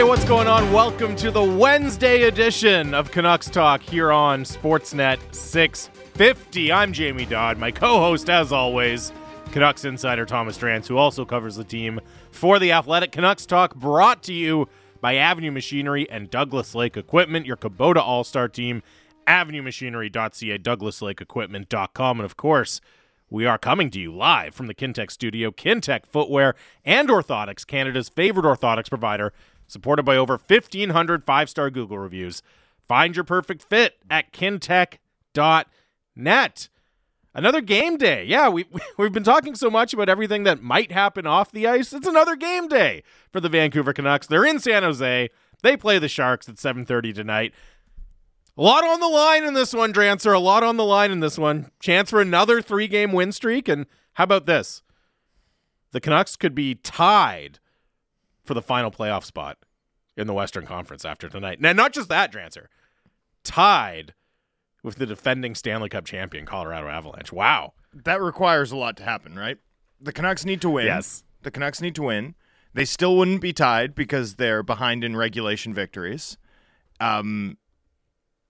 Hey, what's going on? Welcome to the Wednesday edition of Canucks Talk here on Sportsnet 650. I'm Jamie Dodd, my co host, as always, Canucks insider Thomas Drance, who also covers the team for the Athletic Canucks Talk, brought to you by Avenue Machinery and Douglas Lake Equipment, your Kubota All Star team, avenuemachinery.ca, douglaslakeequipment.com, and of course, we are coming to you live from the Kintec studio. Kintec Footwear and Orthotics, Canada's favorite orthotics provider, supported by over 1,500 five star Google reviews. Find your perfect fit at kintec.net. Another game day. Yeah, we, we've been talking so much about everything that might happen off the ice. It's another game day for the Vancouver Canucks. They're in San Jose. They play the Sharks at 7:30 tonight. A lot on the line in this one, Drancer. A lot on the line in this one. Chance for another three game win streak. And how about this? The Canucks could be tied for the final playoff spot in the Western Conference after tonight. Now, not just that, Drancer. Tied with the defending Stanley Cup champion, Colorado Avalanche. Wow. That requires a lot to happen, right? The Canucks need to win. Yes. The Canucks need to win. They still wouldn't be tied because they're behind in regulation victories. Um,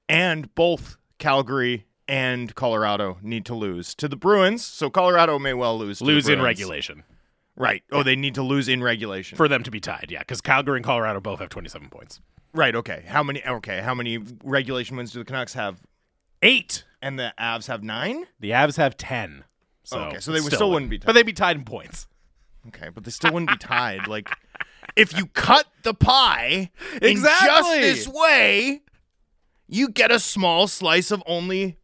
and both Calgary and Colorado need to lose to the Bruins. So Colorado may well lose. To the Lose in regulation Right. Oh, they need to lose in regulation. for them to be tied. Yeah, because Calgary and Colorado both have 27 points. right. Okay. How many? Okay. How many regulation wins do the Canucks have? Eight. And the Avs have nine. The Avs have 10. So Okay, so they would- still wouldn't be tied. But they'd be tied in points. Okay, but they still wouldn't be tied. Like, if you cut the pie in Exactly. just this way, you get a small slice of only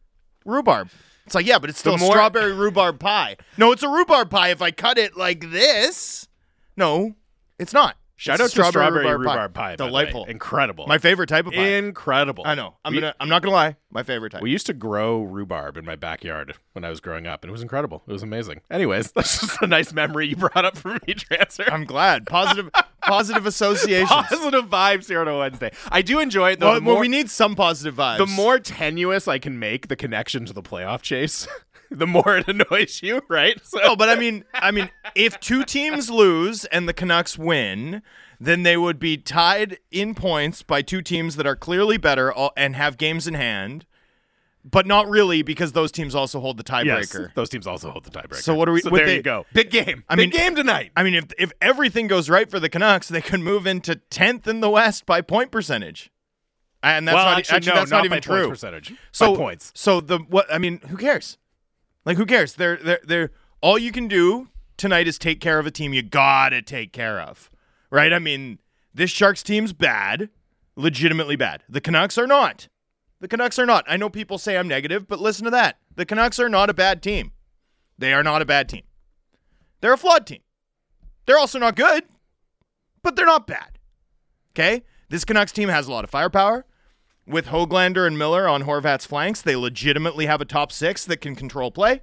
rhubarb. It's like, yeah, but it's still more- strawberry rhubarb pie. No, it's a rhubarb pie if I cut it like this. No, it's not. Shout out to strawberry rhubarb, pie. by the way. Delightful. Incredible. My favorite type of pie. Incredible. I know. I'm We- gonna. I'm not gonna lie. My favorite type. We used to grow rhubarb in my backyard when I was growing up, and it was incredible. It was amazing. Anyways, that's just a nice memory you brought up for me, Drancer. I'm glad. Positive. positive associations. Positive vibes here on a Wednesday. I do enjoy it though. Well, the well, we need some positive vibes. the more tenuous I can make the connection to the playoff chase, the more it annoys you, right? So No, but I mean, I mean, if two teams lose and the Canucks win, then they would be tied in points by two teams that are clearly better and have games in hand, but not really because those teams also hold the yes, tiebreaker. those teams also hold the tiebreaker. So what are we- So there they- you go. Big game. I Big mean- game tonight. I mean, if if everything goes right for the Canucks, they could move into tenth in the West by point percentage, and that's well, not actually, actually, no, that's not, by even true. Percentage. So points. So the what? I mean, who cares? Like, who cares? They're they're they're all you can do tonight is take care of a team you gotta take care of, right? I mean, this Sharks team's bad, legitimately bad. The Canucks are not. The Canucks are not. I know people say I'm negative, but listen to that. The Canucks are not a bad team. They are not a bad team. They're a flawed team. They're also not good, but they're not bad. Okay? This Canucks team has a lot of firepower. With Hoglander and Miller on Horvat's flanks, they legitimately have a top six that can control play.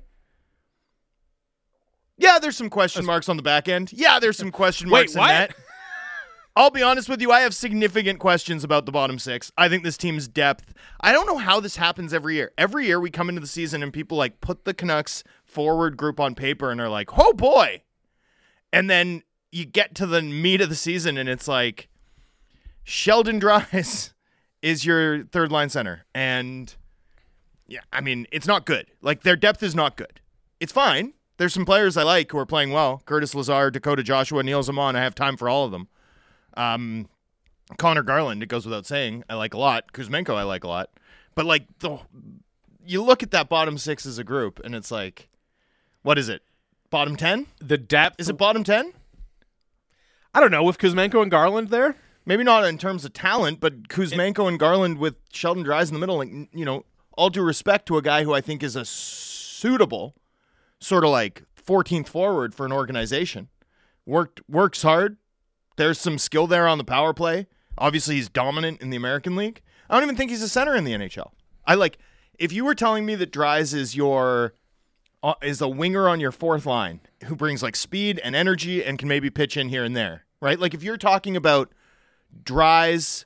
Yeah, there's some question marks on the back end. Yeah, there's some question Wait, marks in that. I'll be honest with you, I have significant questions about the bottom six. I think this team's depth. I don't know how this happens every year. Every year we come into the season and people like put the Canucks forward group on paper and are like, oh boy. And then you get to the meat of the season and it's like Sheldon Dries is your third line center. And yeah, I mean, it's not good. Like their depth is not good. It's fine. There's some players I like who are playing well. Curtis Lazar, Dakota Joshua, Nils Aman. I have time for all of them. Um, Connor Garland, it goes without saying, I like a lot. Kuzmenko, I like a lot. But like the, you look at that bottom six as a group, and it's like, what is it? Bottom ten? The depth Is it bottom ten? I don't know with Kuzmenko and Garland there. Maybe not in terms of talent, but Kuzmenko and Garland with Sheldon Dries in the middle. Like you know, all due respect to a guy who I think is a suitable sort of like 14th forward for an organization. Worked works hard. There's some skill there on the power play. Obviously, he's dominant in the American League. I don't even think he's a center in the NHL. I like if you were telling me that Dries is your uh, is a winger on your fourth line who brings like speed and energy and can maybe pitch in here and there, right? Like if you're talking about Dries,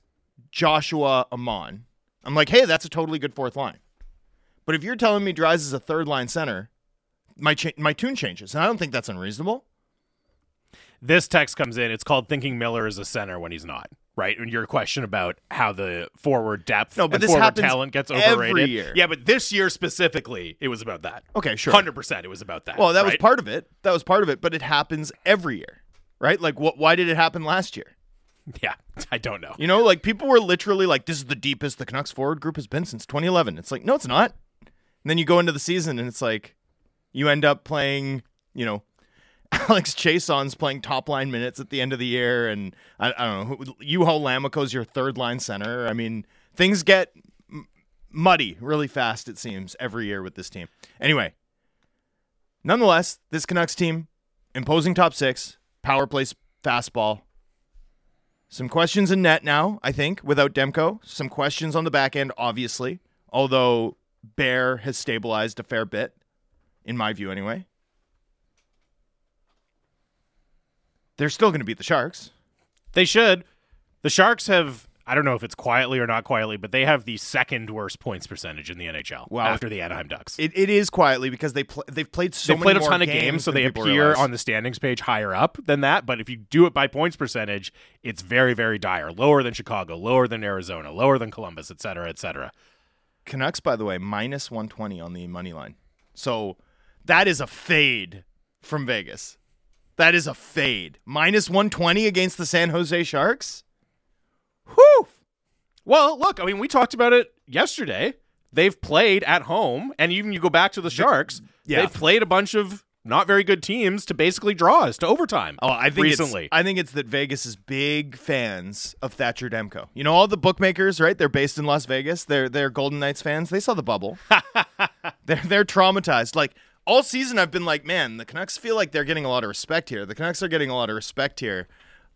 Joshua, Aman, I'm like, hey, that's a totally good fourth line. But if you're telling me Dries is a third line center, my cha- my tune changes, and I don't think that's unreasonable. This text comes in. It's called thinking Miller is a center when he's not. right? And your question about how the forward depth No, but and this forward talent gets every overrated. year. Yeah, but this year specifically, it was about that. Okay, sure. Hundred percent, it was about that. Well, that was part of it. That was part of it, but it happens every year, right? Like, what? Why did it happen last year? Yeah, I don't know. You know, like people were literally like, "This is the deepest the Canucks forward group has been since 2011." It's like, no, it's not. And then you go into the season, and it's like, you end up playing, you know, Alex Chiasson's playing top line minutes at the end of the year, and I, I don't know, Juho Lammikko's your third line center. I mean, things get m- muddy really fast. It seems every year with this team. Anyway, nonetheless, this Canucks team, imposing top six, power plays fastball. Some questions in net now, I think, without Demko. Some questions on the back end, obviously, although Bear has stabilized a fair bit, in my view, anyway. They're still going to beat the Sharks. They should. The Sharks have. I don't know if it's quietly or not quietly, but they have the second worst points percentage in the NHL Wow. after the Anaheim Ducks. It, it is quietly because they pl- they've played so They've played a ton of games, so they appear realize. on the standings page higher up than that. But if you do it by points percentage, it's very, very dire. Lower than Chicago, lower than Arizona, lower than Columbus, et cetera, et cetera. Canucks, by the way, minus 120 on the money line. So that is a fade from Vegas. That is a fade. Minus 120 against the San Jose Sharks? Whew. Well, look, I mean, we talked about it yesterday. They've played at home, and even you go back to the Sharks, yeah. they've played a bunch of not very good teams to basically draws to overtime. Oh, I think recently. It's, I think it's that Vegas is big fans of Thatcher Demko. You know, all the bookmakers, right? They're based in Las Vegas. They're they're Golden Knights fans. They saw the bubble. they're they're traumatized. Like all season, I've been like, man, the Canucks feel like they're getting a lot of respect here. The Canucks are getting a lot of respect here.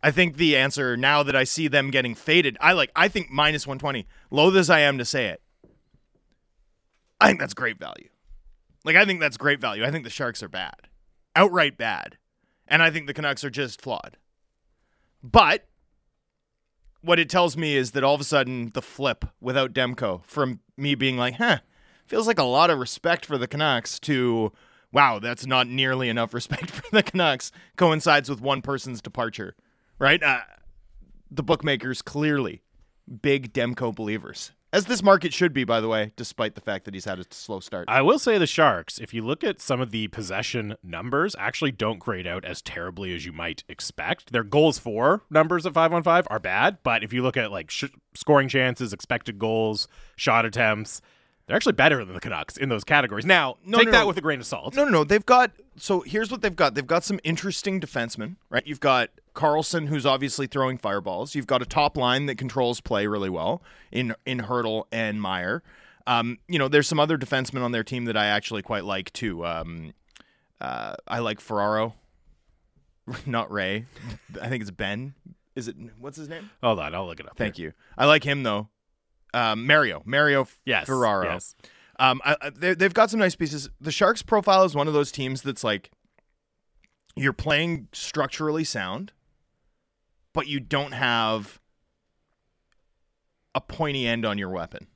I think the answer now that I see them getting faded, I like. I think minus one twenty. Loath as I am to say it, I think that's great value. Like I think that's great value. I think the Sharks are bad, outright bad, and I think the Canucks are just flawed. But what it tells me is that all of a sudden the flip without Demko from me being like, huh, feels like a lot of respect for the Canucks to wow, that's not nearly enough respect for the Canucks coincides with one person's departure, right? Uh, the bookmakers clearly big Demko believers. As this market should be, by the way, despite the fact that he's had a slow start. I will say the Sharks, if you look at some of the possession numbers, actually don't grade out as terribly as you might expect. Their goals for numbers at 5 on 5 are bad, but if you look at like sh- scoring chances, expected goals, shot attempts, they're actually better than the Canucks in those categories. Now, No, take no, that no. with a grain of salt. No, no, no. They've got so here's what they've got. They've got some interesting defensemen, right? You've got Karlsson, who's obviously throwing fireballs. You've got a top line that controls play really well in in Hertl and Meier. Um, you know, there's some other defensemen on their team that I actually quite like too. Um, uh, I like Ferraro, not Ray. I think it's Ben. Is it? What's his name? Hold on, I'll look it up. Thank you. I like him though. Um, Mario, Mario Yes. Ferraro. Yes. Um, I, I, they- they've got some nice pieces. The Sharks' profile is one of those teams that's like you're playing structurally sound, but you don't have a pointy end on your weapon.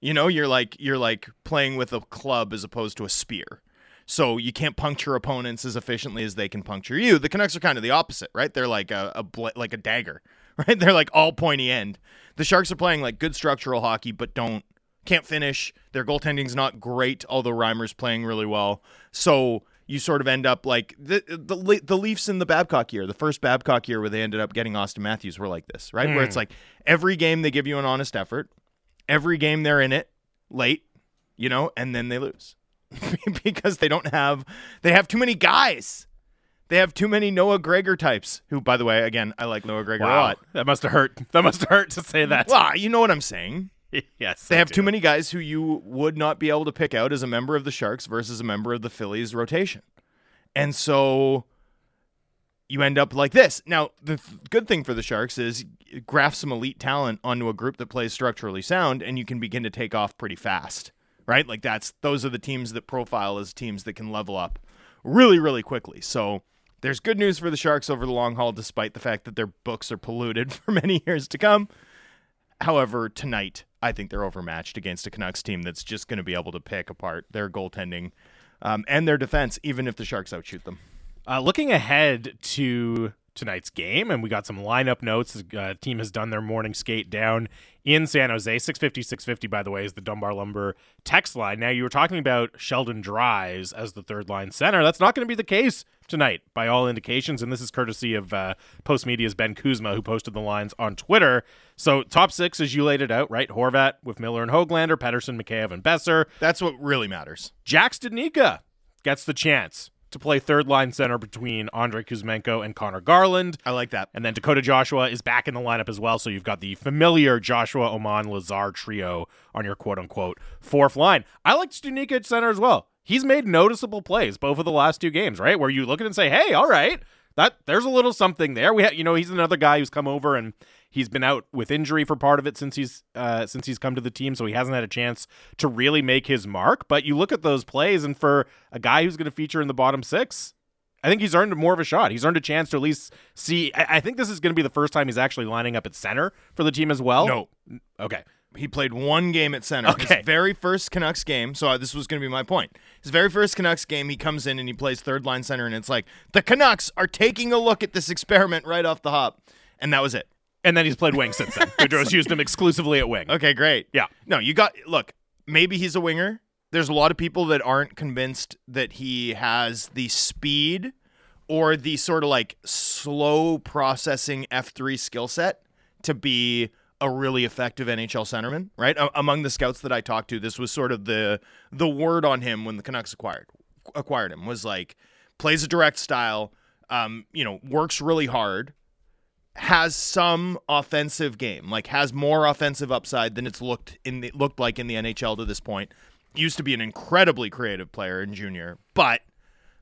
You know, you're like you're like playing with a club as opposed to a spear. So you can't puncture opponents as efficiently as they can puncture you. The Canucks are kind of the opposite, right? They're like a, a bl- like a dagger, right? They're like all pointy end. The Sharks are playing like good structural hockey, but don't can't finish. Their goaltending's not great, although Reimer's playing really well. So you sort of end up like the the the Leafs in the Babcock year, the first Babcock year where they ended up getting Auston Matthews, were like this, right? Where it's hmm. like every game they give you an honest effort, every game they're in it late, you know, and then they lose because they don't have they have too many guys. They have too many Noah Gregor types. Who, by the way, again, I like Noah Gregor a lot. That must have hurt. That must have hurt to say that. Well, you know what I'm saying. yes. They I have do. too many guys who you would not be able to pick out as a member of the Sharks versus a member of the Phillies rotation. And so you end up like this. Now, the th- good thing for the Sharks is graft some elite talent onto a group that plays structurally sound and you can begin to take off pretty fast. Right? Like that's those are the teams that profile as teams that can level up really really quickly. So there's good news for the Sharks over the long haul despite the fact that their books are polluted for many years to come. However, tonight, I think they're overmatched against a Canucks team that's just going to be able to pick apart their goaltending um, and their defense, even if the Sharks outshoot them. Uh, looking ahead to tonight's game, and we got some lineup notes. The uh, team has done their morning skate down in San Jose. 650, 650, by the way, is the Dunbar Lumber text line. Now, you were talking about Sheldon Dries as the third line center. That's not going to be the case tonight, by all indications, and this is courtesy of uh, Postmedia's Ben Kuzma, who posted the lines on Twitter. So, top six, as you laid it out, right? Horvat with Miller and Hoglander, Pettersson, Mikheyev, and Boeser. That's what really matters. Jack Studnicka gets the chance to play third line center between Andrei Kuzmenko and Connor Garland. I like that. And then Dakota Joshua is back in the lineup as well. So you've got the familiar Joshua Aman Lazar trio on your quote unquote fourth line. I like Studnicka at center as well. He's made noticeable plays both of the last two games, right? Where you look at it and say, hey, all right, that there's a little something there. We ha- you know, he's another guy who's come over and He's been out with injury for part of it since he's uh, since he's come to the team, so he hasn't had a chance to really make his mark. But you look at those plays, and for a guy who's going to feature in the bottom six, I think he's earned more of a shot. He's earned a chance to at least see. I, I think this is going to be the first time he's actually lining up at center for the team as well. No, okay. He played one game at center. Okay. His very first Canucks game. So uh, this was going to be my point. His very first Canucks game, he comes in and he plays third line center, and it's like the Canucks are taking a look at this experiment right off the hop, and that was it. And then he's played wing since then. Boudreau's used him exclusively at wing. Okay, great. Yeah. No, you got look, maybe he's a winger. There's a lot of people that aren't convinced that he has the speed or the sort of like slow processing F3 skill set to be a really effective NHL centerman, right? A- among the scouts that I talked to, this was sort of the the word on him when the Canucks acquired acquired him was like plays a direct style, um, you know, works really hard, has some offensive game, like has more offensive upside than it's looked in the, looked like in the NHL to this point. Used to be an incredibly creative player in junior, but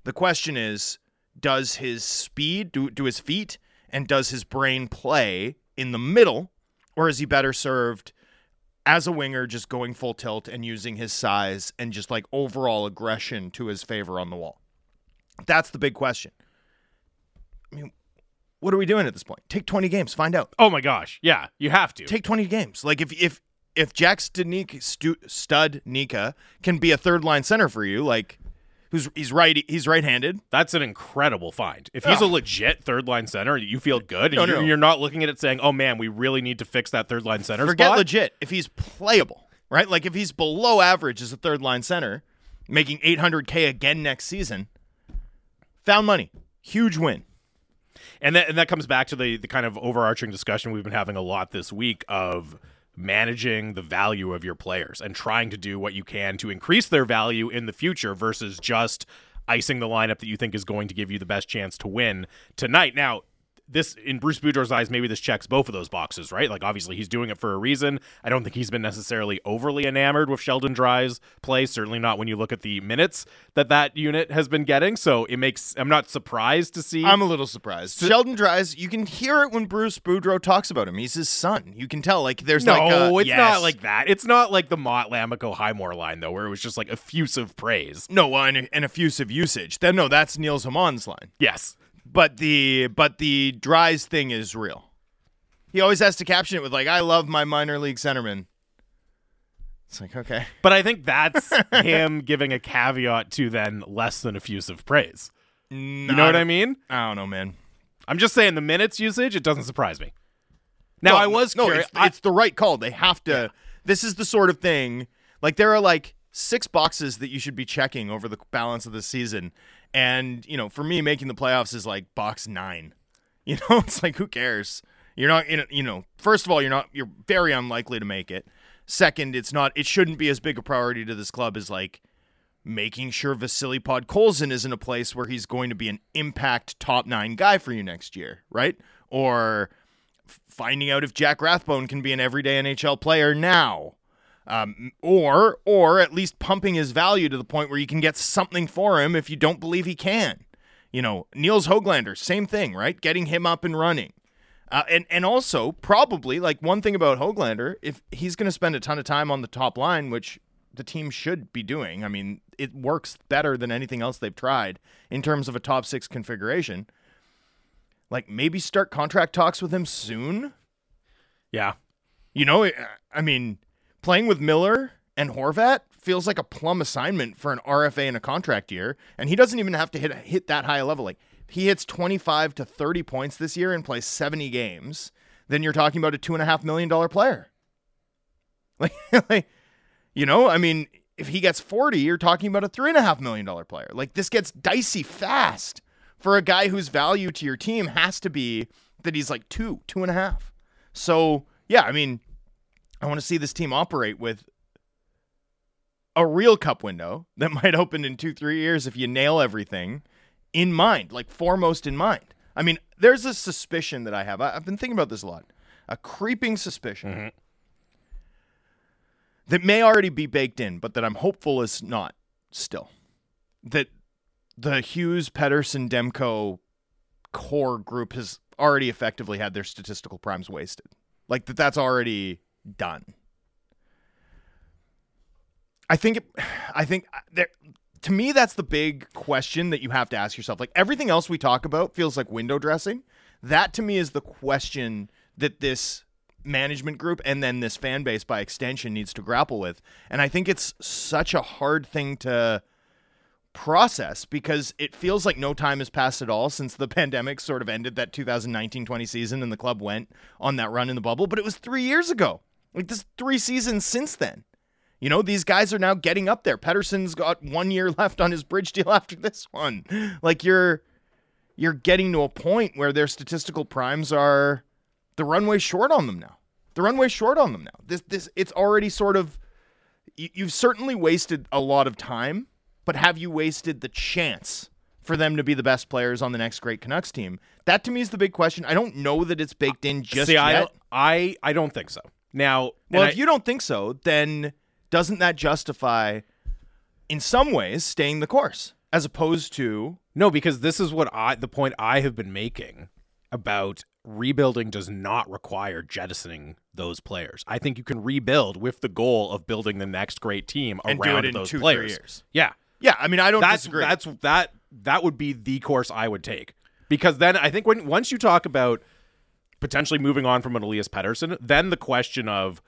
the question is, does his speed, do, do his feet, and does his brain play in the middle, or is he better served as a winger, just going full tilt and using his size and just like overall aggression to his favor on the wall? That's the big question. I mean, what are we doing at this point? Take 20 games, find out. Oh my gosh. Yeah, you have to. Take 20 games. Like if if if Jack Studnicka, Stu, Stud Nika can be a third line center for you, like who's he's right he's right-handed. That's an incredible find. If he's Oh. a legit third line center, you feel good. No, and you're, you're not looking at it saying, "Oh man, we really need to fix that third line center Forget spot." legit. If he's playable, right? Like if he's below average as a third line center, making 800k again next season, found money. Huge win. And that and that comes back to the the kind of overarching discussion we've been having a lot this week of managing the value of your players and trying to do what you can to increase their value in the future versus just icing the lineup that you think is going to give you the best chance to win tonight. Now, this in Bruce Boudreau's eyes, maybe this checks both of those boxes, right? Like obviously he's doing it for a reason. I don't think he's been necessarily overly enamored with Sheldon Dries' play. Certainly not when you look at the minutes that that unit has been getting. So it makes I'm not surprised to see. I'm a little surprised. Sheldon Dries, you can hear it when Bruce Boudreau talks about him. He's his son. You can tell. Like there's no, like a, it's yes. not like that. It's not like the Motte Lammikko Highmore line though, where it was just like effusive praise. no well, and, and effusive usage. Then no, that's Nils Aman's line. Yes. But the but the Dries thing is real. He always has to caption it with like, "I love my minor league centerman." It's like okay, But I think that's him giving a caveat to then less than effusive praise. you You know what I mean? I don't know, man. I'm just saying the minutes usage, it doesn't surprise me. Now I was no, curious. It's, I- it's the right call. They have to. This is the sort of thing. Like there are like six boxes that you should be checking over the balance of the season, and you know, for me, making the playoffs is like box nine. You know, it's like who cares? You're not. You know, first of all, you're not. You're very unlikely to make it. Second, it's not. It shouldn't be as big a priority to this club as like making sure Vasily Podkolzin is in a place where he's going to be an impact top nine guy for you next year, right? Or finding out if Jack Rathbone can be an everyday NHL player now. Um, or or at least pumping his value to the point where you can get something for him if you don't believe he can. You know, Nils Hoglander, same thing, right? Getting him up and running. Uh, and and also probably like one thing about Hoglander, if he's going to spend a ton of time on the top line, which the team should be doing. I mean, it works better than anything else they've tried in terms of a top six configuration. Like maybe start contract talks with him soon. yeah. You know, I- I mean, playing with Miller And Horvat feels like a plum assignment for an RFA in a contract year, and he doesn't even have to hit hit that high a level. Like he hits 25 to 30 points this year and plays 70 games, then you're talking about a two and a half million dollar player. Like, like, you know, I mean, if he gets 40, you're talking about a three and a half million dollar player. Like this gets dicey fast for a guy whose value to your team has to be that he's like two, two and a half. So yeah, I mean, I want to see this team operate with a real cup window that might open in two, three years if you nail everything in mind, like foremost in mind. I mean, there's a suspicion that I have. I, have been thinking about this a lot. A creeping suspicion Mm-hmm. that may already be baked in, but that I'm hopeful is not still. That the Hughes, Pettersson, Demko core group has already effectively had their statistical primes wasted. Like that that's already done. I think I think uh, there to me that's the big question that you have to ask yourself. Like everything else we talk about feels like window dressing. That to me is the question that this management group and then this fan base by extension needs to grapple with. And I think it's such a hard thing to process because it feels like no time has passed at all since the pandemic sort of ended that 2019-20 season and the club went on that run in the bubble, but it was 3 years ago. Like this 3 seasons since then. You know, these guys are now getting up there. Pettersson's got 1 year left on his bridge deal after this one. Like you're you're getting to a point where their statistical primes are the runway short on them now. The runway short on them now. This this it's already sort of you, you've certainly wasted a lot of time, but have you wasted the chance for them to be the best players on the next great Canucks team? That to me is the big question. I don't know that it's baked in uh, just See, yet. I I I don't think so. Now, well, if I- you don't think so, then doesn't that justify in some ways staying the course as opposed to No, because this is what I the point I have been making about rebuilding does not require jettisoning those players. I think you can rebuild with the goal of building the next great team around those two, players. Yeah. Yeah, I mean I don't That's disagree. that's that that would be the course I would take. Because then I think when once you talk about potentially moving on from an Elias Pettersson, then the question of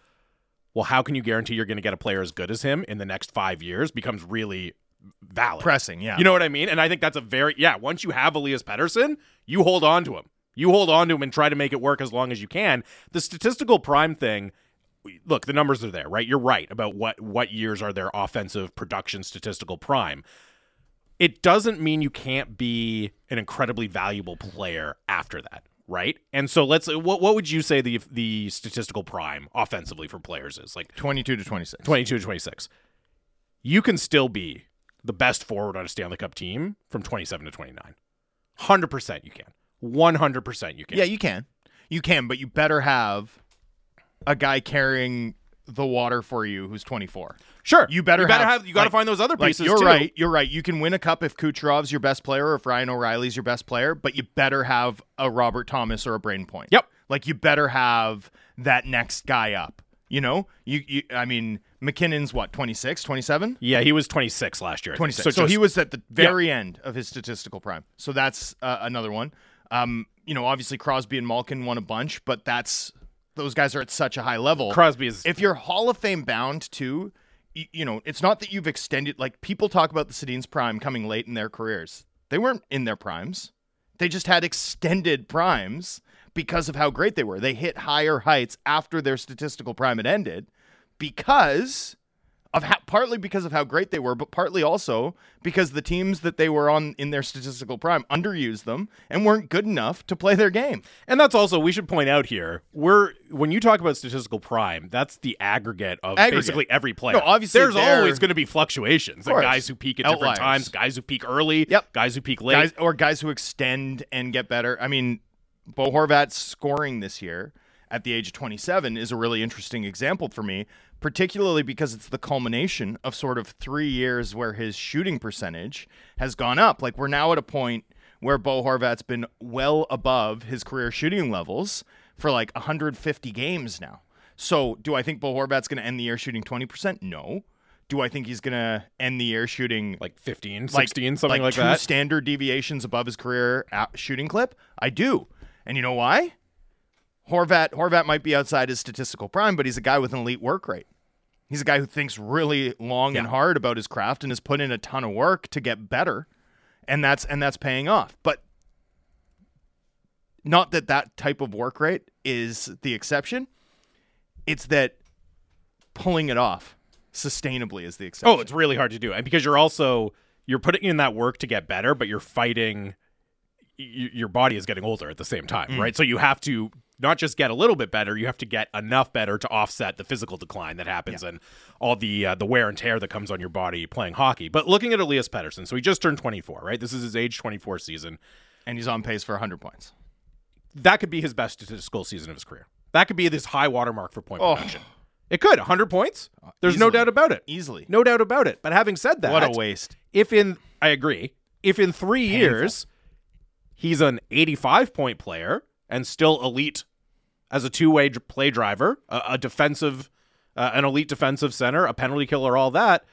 well, how can you guarantee you're going to get a player as good as him in the next 5 years becomes really valid. pressing, yeah. You know what I mean? And I think that's a very yeah. Once you have Elias Pettersson, you hold on to him. You hold on to him and try to make it work as long as you can. The statistical prime thing. Look, the numbers are there, right? You're right about what what years are their offensive production statistical prime. It doesn't mean you can't be an incredibly valuable player after that, right? And so let's what what would you say the the statistical prime offensively for players is? Like 22 to 26. 22 to 26. You can still be the best forward on a Stanley Cup team from 27 to 29. 100% you can. 100% you can. Yeah, you can. You can, but you better have a guy carrying the water for you who's 24. sure. You better you, better have- have, you got to like- find those other Like pieces you're too. right, you're right. You can win a cup if Kucherov's your best player or if Ryan O'Reilly's your best player, but you better have a Robert Thomas or a Brayden Point. Yep. Like you better have that next guy up. You know? You, you I mean, MacKinnon's what, 26, 27? Yeah, he was 26 last year. 26. So, So, just- he was at the very end of his statistical prime. So that's uh, another one. Um, you know, obviously Crosby and Malkin won a bunch, but that's those guys are at such a high level. Crosby is if you're Hall of Fame bound too, you, you know, it's not that you've extended like people talk about the Sedin's prime coming late in their careers. They weren't in their primes. They just had extended primes because of how great they were. They hit higher heights after their statistical prime had ended because of how, partly because of how great they were, but partly also because the teams that they were on in their statistical prime underused them and weren't good enough to play their game. And that's also we should point out here. We're when you talk about statistical prime, that's the aggregate of Aggregate. basically every player. No, obviously there's always going to be fluctuations. Like guys who peak at different times, guys who peak early, Yep. guys who peak late. guys or guys who extend and get better. I mean, Bo Horvat's scoring this year at the age of 27 is a really interesting example for me, particularly because it's the culmination of sort of 3 years where his shooting percentage has gone up. Like we're now at a point where Bo Horvat's been well above his career shooting levels for like 150 games now. So, do I think Bo Horvat's going to end the year shooting 20%? No. Do I think he's going to end the year shooting like 15, like 16, something like, two that. standard deviations above his career shooting clip? I do. And you know why? Horvat Horvat might be outside his statistical prime, but he's a guy with an elite work rate. He's a guy who thinks really long and hard about his craft and has put in a ton of work to get better, and that's and that's paying off. But not that that type of work rate is the exception. It's that pulling it off sustainably is the oh, exception. Oh, it's really hard to do, and because you're also you're putting in that work to get better, but you're fighting. Y- your body is getting older at the same time, right? So you have to not just get a little bit better, you have to get enough better to offset the physical decline that happens and all the uh, the wear and tear that comes on your body playing hockey. But looking at Elias Pettersson, so he just turned 24, right? This is his age 24 season. and he's on pace for 100 points. That could be his best statistical season of his career. That could be this high watermark for point Oh. production. It could 100 points. There's no doubt about it. Easily. No doubt about it. But having said that, What a waste. if in I agree, if in three Painful. years he's an 85 point player and still elite as a two way play driver, a, a defensive, uh, an elite defensive center, a penalty killer, all that,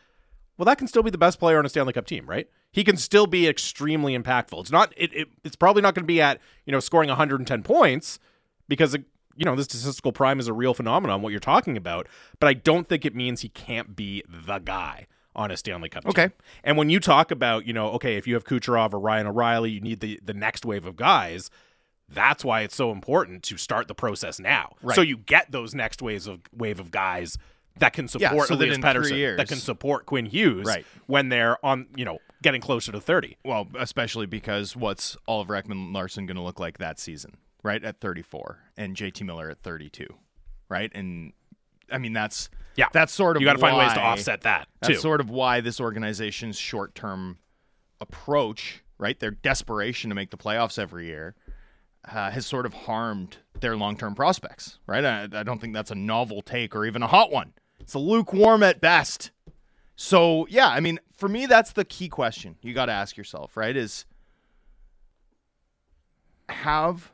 well, that can still be the best player on a Stanley Cup team, right? He can still be extremely impactful. It's not. It, it it's probably not going to be at you know scoring 110 points because you know this statistical prime is a real phenomenon. What you're talking about, but I don't think it means he can't be the guy on a Stanley Cup. team. Okay. And when you talk about you know okay, if you have Kucherov or Ryan O'Reilly, you need the the next wave of guys. That's why it's so important to start the process now, Right. so you get those next waves of wave of guys that can support so that Elias Pettersson, that can support Quinn Hughes, Right. when they're on, you know, getting closer to 30. Well, especially because what's Oliver Ekman-Larsson going to look like that season, right? At 34 and JT Miller at 32, right? And I mean, that's Yeah. that's sort of You got to find ways to offset that, too. That's sort of why this organization's short term approach, right? Their desperation to make the playoffs every year uh, has sort of harmed their long term prospects, right? I, I don't think that's a novel take or even a hot one. It's a lukewarm at best. So, yeah, I mean, for me, that's the key question you got to ask yourself, right? Is have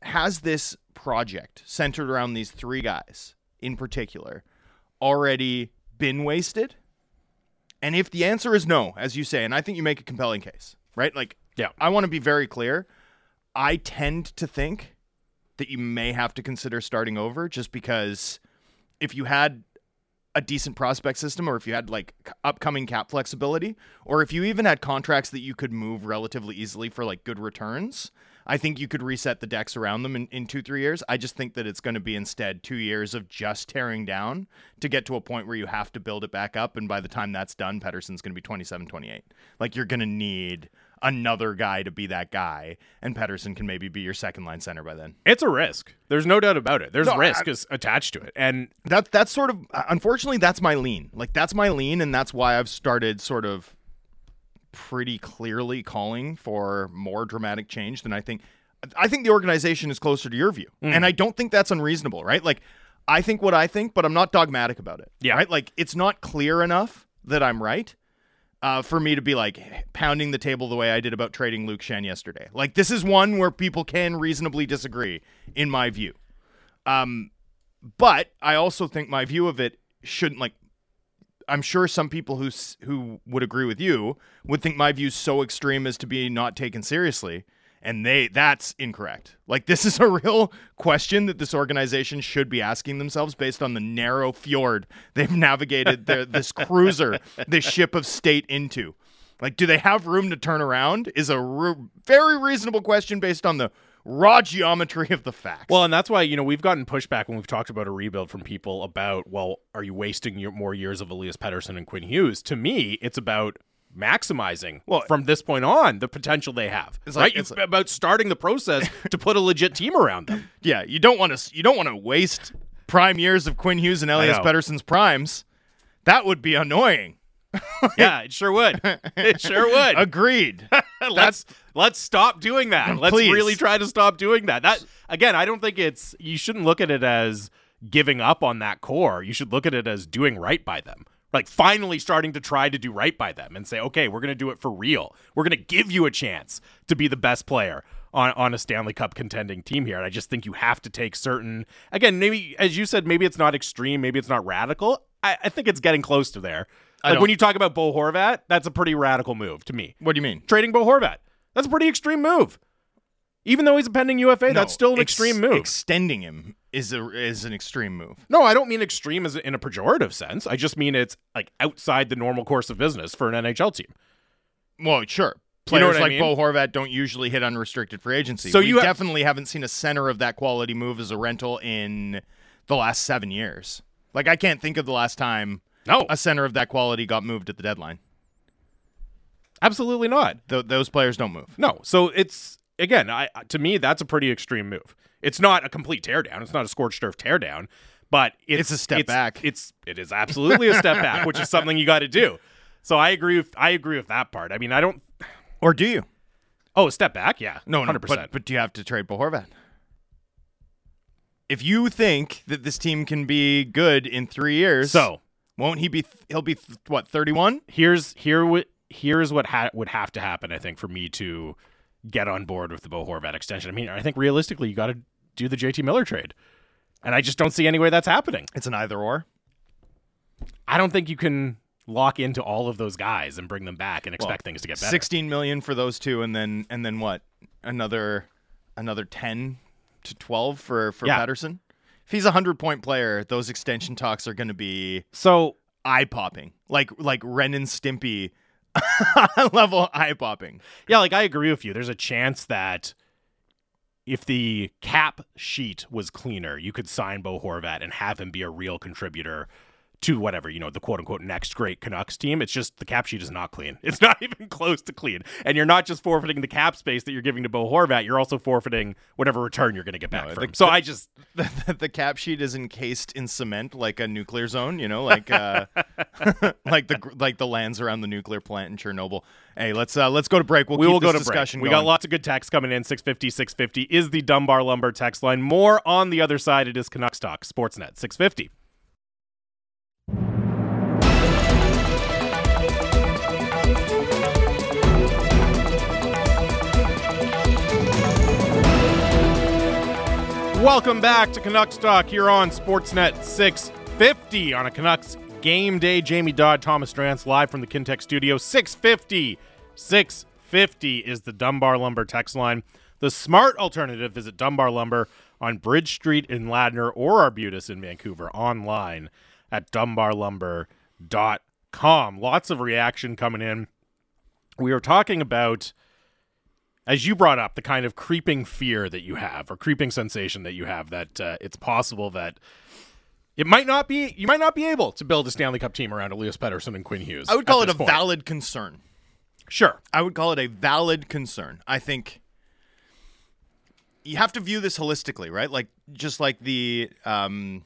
has this project centered around these three guys in particular already been wasted? And if the answer is no, as you say, and I think you make a compelling case, right? Like, Yeah. I want to be very clear. I tend to think that you may have to consider starting over just because if you had a decent prospect system or if you had like upcoming cap flexibility or if you even had contracts that you could move relatively easily for like good returns i think you could reset the decks around them in, in two three years i just think that it's going to be instead two years of just tearing down to get to a point where you have to build it back up and by the time that's done pettersson's going to be 27 28 like you're going to need another guy to be that guy and pettersson can maybe be your second line center by then It's a risk. There's no doubt about it. There's No, risk I- is attached to it. And that that's sort of uh, unfortunately that's my lean. Like that's my lean, and that's why I've started sort of pretty clearly calling for more dramatic change than I think. I think the organization is closer to your view, and I don't think that's unreasonable, right? Like I think what I think, but I'm not dogmatic about it. Yeah. right. Like it's not clear enough that I'm right. Uh, for me to be like pounding the table the way I did about trading Luke Schenn yesterday. Like this is one where people can reasonably disagree, in my view. Um, but I also think my view of it shouldn't like. I'm sure some people who who would agree with you would think my view's so extreme as to be not taken seriously, and they that's incorrect. Like this is a real question that this organization should be asking themselves based on the narrow fjord they've navigated their, this cruiser, this ship of state into. Like, do they have room to turn around? Is a re- very reasonable question based on the raw geometry of the facts. well, and that's why, you know, we've gotten pushback when we've talked about a rebuild from people about, well, are you wasting your more years of Elias Pettersson and Quinn Hughes? To me, it's about maximizing Well- from this point on the potential they have. It's right? like- it's like- about starting the process to put a legit team around them. Yeah, you don't want to you don't want to waste prime years of Quinn Hughes and Elias. Pettersson's primes. That would be annoying. yeah, it sure would. It sure would. Agreed. let's let's stop doing that. Let's Please. really try to stop doing that. That again, I don't think it's you shouldn't look at it as giving up on that core. You should look at it as doing right by them. Like finally starting to try to do right by them and say, "Okay, we're going to do it for real. We're going to give you a chance to be the best player on on a Stanley Cup contending team here." And I just think you have to take certain again, maybe as you said, maybe it's not extreme, maybe it's not radical. I, I think it's getting close to there. Like when you talk about Bo Horvat, that's a pretty radical move to me what do you mean? trading Bo Horvat. That's a pretty extreme move. Even though he's a pending UFA, that's still an ex- extreme move. Extending him is a is an extreme move. No, I don't mean extreme as in a pejorative sense. I just mean it's like outside the normal course of business for an NHL team. Well, sure. You know Players I like mean? Bo Horvat don't usually hit unrestricted free agency. So we you ha- definitely haven't seen a center of that quality move as a rental in the last seven years. Like I can't think of the last time No, a center of that quality got moved at the deadline. absolutely not. Th- those players don't move. No. So it's again, I to me that's a pretty extreme move. It's not a complete teardown. It's not a scorched earth teardown, but it's, It's a step back. It's it is absolutely a step back, which is something you got to do. So I agree with I agree with that part. I mean, I don't. Or do you? Oh, step back, yeah, No, no, hundred but, but do you have to trade Bo Horvat? If you think that this team can be good in three years, So won't he be? He'll be th- what thirty one? here's here what here's what ha- would have to happen. I think for me to get on board with the Bo Horvat extension. I mean, I think realistically, you got to do the JT Miller trade, and I just don't see any way that's happening. It's an either or. I don't think you can lock into all of those guys and bring them back and expect things to get better. Sixteen million for those two, and then and then what? Another another ten to twelve for for Yeah. Pettersson. If he's a hundred point player, those extension talks are going to be So eye popping, like like Ren and Stimpy level eye popping. yeah, like I agree with you. There's a chance that if the cap sheet was cleaner, you could sign Bo Horvat and have him be a real contributor to whatever, you know, the quote unquote next great Canucks team. It's just the cap sheet is not clean. It's not even close to clean. And you're not just forfeiting the cap space that you're giving to Bo Horvat, you're also forfeiting whatever return you're going to get back No, from the-. So I just the, the, the cap sheet is encased in cement like a nuclear zone, you know, like uh, like the like the lands around the nuclear plant in Chernobyl. Hey, let's uh, let's go to break. We'll we keep will go to break. discussion We going. got lots of good texts coming in. 650, 650 is the Dunbar Lumber text line. More on the other side. It is Canucks Talk, Sportsnet 650. Welcome back to Canucks Talk here on Sportsnet 650 on a Canucks game day. Jamie Dodd, Thomas Drance live from the Kintec studio. 650 650 is the Dunbar Lumber text line. The smart alternative is visit Dunbar Lumber on Bridge Street in Ladner or Arbutus in Vancouver online at dunbarlumber.com. Lots of reaction coming in. We were talking about as you brought up, the kind of creeping fear that you have, or creeping sensation that you have, that uh, it's possible that it might not be, you might not be able to build a Stanley Cup team around Elias Pettersson and Quinn Hughes. I would call it a point. valid concern. Sure. I would call it a valid concern. I think you have to view this holistically, right? Like just like the um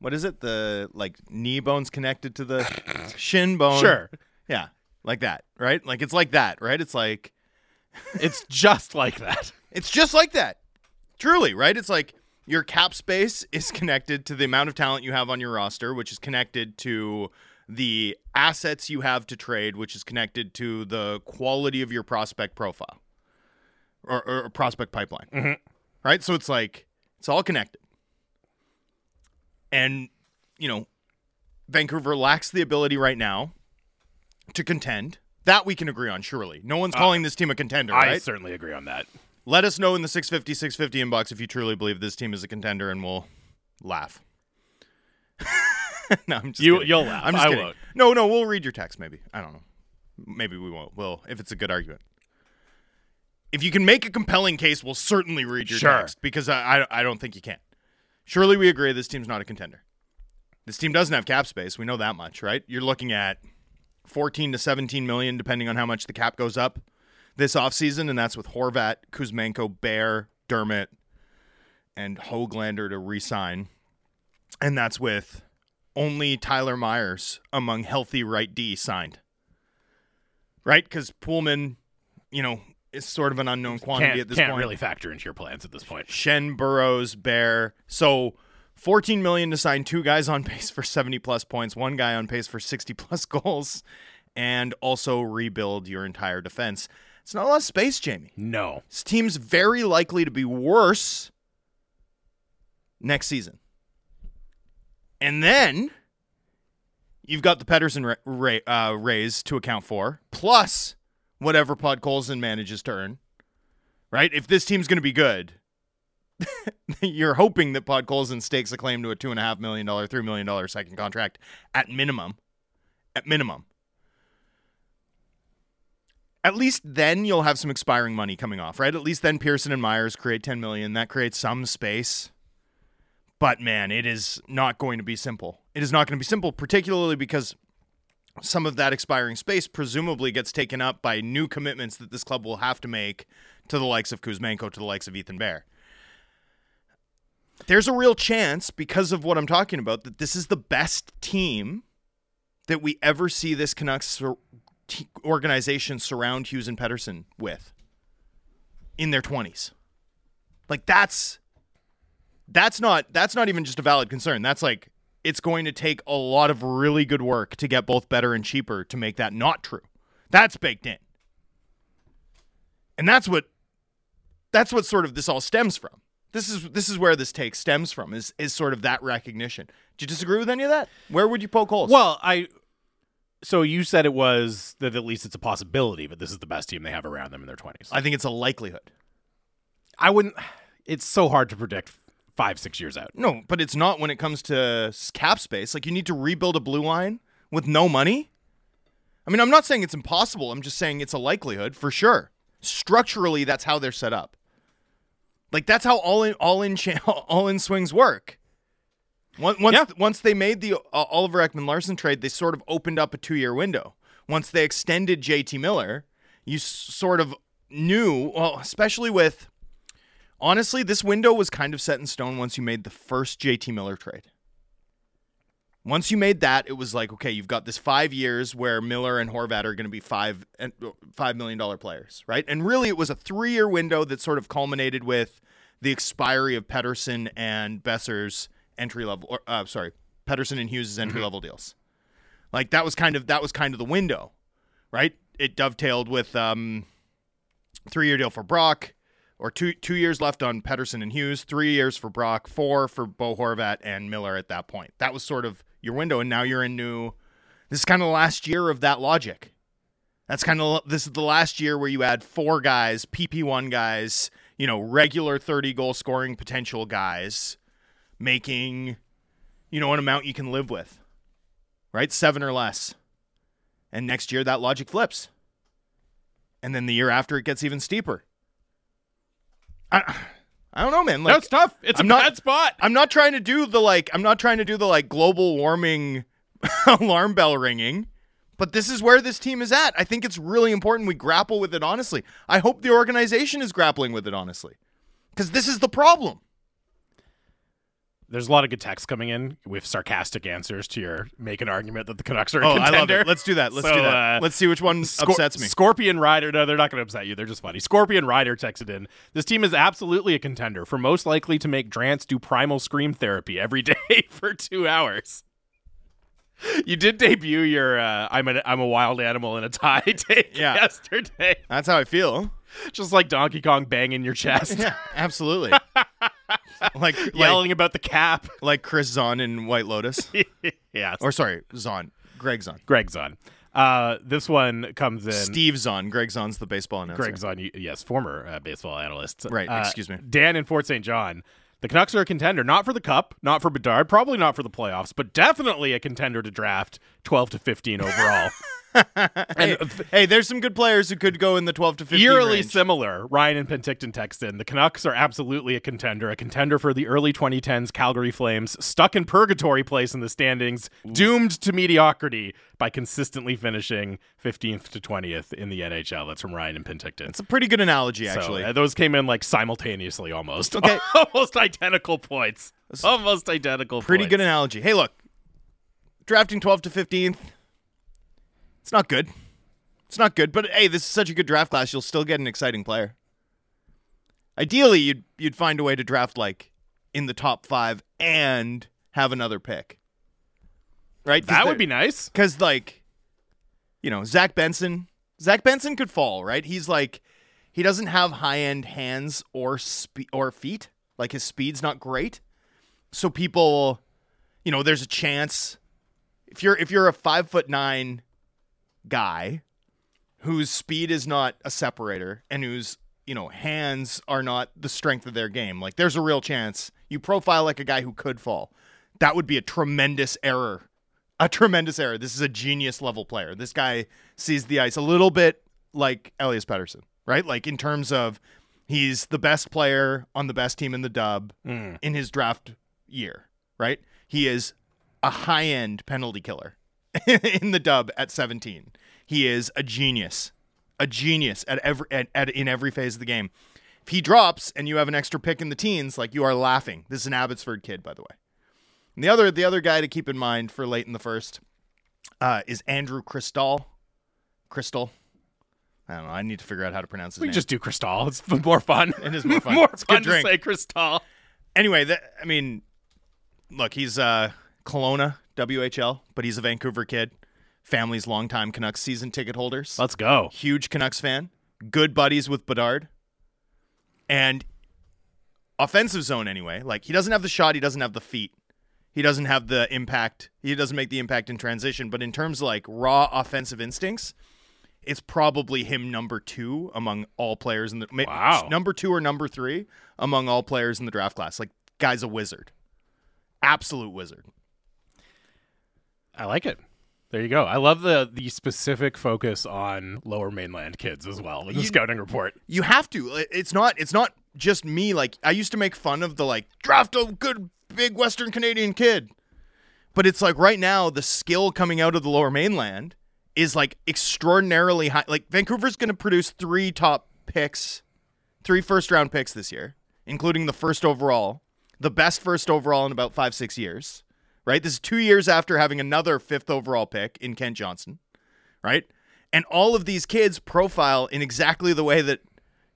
what is it? The like knee bones connected to the shin bone. Sure. Yeah. Like that, right? Like it's like that, right? It's like It's just like that. it's just like that. Truly, right? It's like your cap space is connected to the amount of talent you have on your roster, which is connected to the assets you have to trade, which is connected to the quality of your prospect profile or, or prospect pipeline. Mm-hmm. Right? So it's like, it's all connected. And, you know, Vancouver lacks the ability right now to contend. That we can agree on, surely. No one's uh, calling this team a contender, I right? certainly agree on that. Let us know in the 650 650 inbox if you truly believe this team is a contender and we'll laugh. no, I'm just You- kidding. you'll laugh. I'm just I kidding. won't. No, no, we'll read your text maybe. I don't know. Maybe we won't. We'll if it's a good argument. If you can make a compelling case, we'll certainly read your Sure. text because I, I I don't think you can. Surely we agree this team's not a contender. This team doesn't have cap space. We know that much, right? You're looking at 14 to 17 million depending on how much the cap goes up this offseason, and that's with Horvat, Kuzmenko, Bear, Dermott, and Hoglander to re-sign. And that's with only Tyler Myers among healthy right D signed. Right? Because Poolman, you know, is sort of an unknown quantity Can't, at this can't point. really factor into your plans at this point. Schenn, Burrows, Bear. So 14 million to sign two guys on pace for 70 plus points, one guy on pace for 60 plus goals, and also rebuild your entire defense. It's not a lot of space, Jamie. No. This team's very likely to be worse next season. And then you've got the Pettersson ra- ra- uh, raise to account for, plus whatever Podkolzin manages to earn. Right? If this team's going to be good, you're hoping that Podkolzin stakes a claim to a two and a half million dollar, three million dollar second contract at minimum. At minimum. At least then you'll have some expiring money coming off, right? At least then Pearson and Myers create 10 million. That creates some space. But man, it is not going to be simple. It is not going to be simple, particularly because some of that expiring space presumably gets taken up by new commitments that this club will have to make to the likes of Kuzmenko, to the likes of Ethan Bear. There's a real chance, because of what I'm talking about, that this is the best team that we ever see this Canucks sur- t- organization surround Hughes and Pettersson with in their 20s. Like that's that's not that's not even just a valid concern. That's like it's going to take a lot of really good work to get both better and cheaper to make that not true. That's baked in. And that's what that's what sort of this all stems from. This is this is where this take stems from is is sort of that recognition. Do you disagree with any of that? Where would you poke holes? Well, I. So you said it was that at least it's a possibility, but this is the best team they have around them in their twenties. I think it's a likelihood. I wouldn't. It's so hard to predict five, six years out. No, but it's not when it comes to cap space. Like you need to rebuild a blue line with no money. I mean, I'm not saying it's impossible. I'm just saying it's a likelihood for sure. Structurally, that's how they're set up. Like that's how all in all in cha- all in swings work. Once once, Yeah. once they made the uh, Oliver Ekman-Larsson trade, they sort of opened up a two year window. Once they extended JT Miller, you s- sort of knew. Well, especially with honestly, this window was kind of set in stone once you made the first JT Miller trade. Once you made that, it was like, okay, you've got this five years where Miller and Horvat are going to be five and five million dollar players, right? And really, it was a three year window that sort of culminated with the expiry of Pettersson and Boeser's entry level, or uh, sorry, Pettersson and Hughes' entry level deals. Like that was kind of that was kind of the window, right? It dovetailed with um, three year deal for Brock, or two two years left on Pettersson and Hughes, three years for Brock, four for Bo Horvat and Miller at that point. That was sort of your window, and now you're in new. This is kind of the last year of that logic. That's kind of this is the last year where you add four guys, PP one guys, you know, regular thirty goal scoring potential guys, making, you know, an amount you can live with, right? Seven or less, and next year that logic flips, and then the year after it gets even steeper. I, I don't know, man. Like, That's tough. It's I'm a not- bad spot. I'm not trying to do the like I'm not trying to do the like global warming alarm bell ringing, but this is where this team is at. I think it's really important we grapple with it honestly. I hope the organization is grappling with it honestly. Cuz this is the problem. There's a lot of good texts coming in with sarcastic answers to your make an argument that the Canucks are a Oh, I love contender. it. Let's do that. Let's So, do that. uh, Let's see which one Scor- upsets me. Scorpion Rider. No, they're not going to upset you. They're just funny. Scorpion Rider texted in. This team is absolutely a contender for most likely to make Drance do primal scream therapy every day for two hours. You did debut your uh, "I'm a I'm a wild animal in a tie" take Yeah. yesterday, That's how I feel. just like Donkey Kong banging your chest, Yeah, absolutely. like like, yelling about the cap. like Chris Zahn in White Lotus. yeah, or sorry, Zahn. Gregg Zaun. Greg's on. Uh, this one comes in. Steve Zahn. Gregg Zaun's the baseball announcer. Greg's on, yes, former uh, baseball analyst. Right, Uh, excuse me. Dan in Fort St. John. The Canucks are a contender, not for the Cup, not for Bedard, probably not for the playoffs, but definitely a contender to draft 12 to 15 overall. Hey, hey, there's some good players who could go in the 12 to 15 Eerily range. similar. Ryan and Penticton text in. The Canucks are absolutely a contender, a contender for the early 2010s Calgary Flames, stuck in purgatory place in the standings, doomed to mediocrity by consistently finishing 15th to 20th in the NHL. That's from Ryan and Penticton. It's a pretty good analogy, So, actually. uh, those came in like simultaneously almost. Okay. almost identical points. Almost identical pretty points. good analogy. Hey, look, drafting 12 to 15th, it's not good. It's not good, but hey, this is such a good draft class. You'll still get an exciting player. Ideally, you'd you'd find a way to draft like in the top five and have another pick, right? That would be nice. because like you know Zach Benson. Zach Benson could fall, right? He's like he doesn't have high end hands or spe- or feet. Like his speed's not great, so people, you know, there's a chance if you're if you're a five foot nine guy whose speed is not a separator and whose you know, hands are not the strength of their game. Like there's a real chance you profile like a guy who could fall. That would be a tremendous error. A tremendous error. This is a genius level player. This guy sees the ice a little bit like Elias Pettersson, right? Like in terms of he's the best player on the best team in the dub Mm. in his draft year, right? He is a high end penalty killer in the dub at 17. He is a genius, a genius at every at, at in every phase of the game. If he drops and you have an extra pick in the teens, like you are laughing. This is an Abbotsford kid, by the way. And the other the other guy to keep in mind for late in the first uh, is Andrew Cristall. Cristall. I don't know. I need to figure out how to pronounce his We name. just do Cristal. It's more fun. It is more fun. more It's fun to drink. say Cristal. anyway, that, I mean, look, he's uh Kelowna WHL, but he's a Vancouver kid. Family's longtime Canucks season ticket holders. Let's go. Huge Canucks fan. Good buddies with Bedard. And offensive zone anyway. Like he doesn't have the shot, he doesn't have the feet. He doesn't have the impact. He doesn't make the impact in transition, but in terms of like raw offensive instincts, it's probably him number 2 among all players in the Wow. number 2 or number 3 among all players in the draft class. Like guy's a wizard. Absolute wizard. I like it. There you go. I love the the specific focus on lower mainland kids as well in the You- scouting report. You have to. It's not. It's not just me. Like I used to make fun of the like draft a good big Western Canadian kid, but it's like right now the skill coming out of the Lower Mainland is like extraordinarily high. Like Vancouver's going to produce three top picks, three first round picks this year, including the first overall, the best first overall in about five six years. Right. This is two years after having another fifth overall pick in Kent Johnson. Right. And all of these kids profile in exactly the way that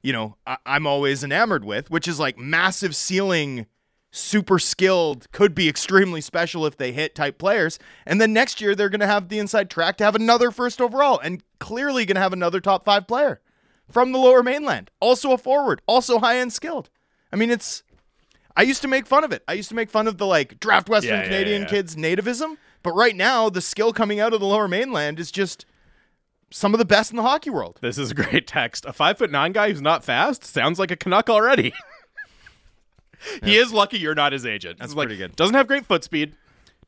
you know, I- I'm always enamored with, which is like massive ceiling, super skilled, could be extremely special if they hit type players. And then next year, they're going to have the inside track to have another first overall and clearly going to have another top five player from the lower mainland. Also a forward, also high end skilled. I mean, it's. I used to make fun of it. I used to make fun of the like draft Western Yeah, yeah, Canadian yeah. kids nativism. But right now, the skill coming out of the lower mainland is just some of the best in the hockey world. This is a great text. A five foot nine guy who's not fast sounds like a Canuck already. he is lucky you're not his agent. That's like, pretty good. Doesn't have great foot speed.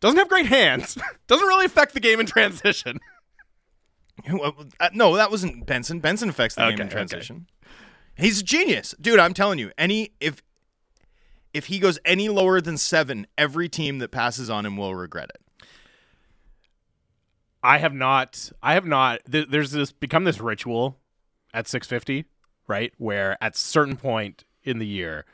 Doesn't have great hands. doesn't really affect the game in transition. Uh, no, that wasn't Benson. Benson affects the Okay, game in okay. transition. He's a genius, dude. I'm telling you. Any if if he goes any lower than seven, every team that passes on him will regret it. I have not. I have not. Th- there's this become this ritual at 650, right? Where at certain point in the year,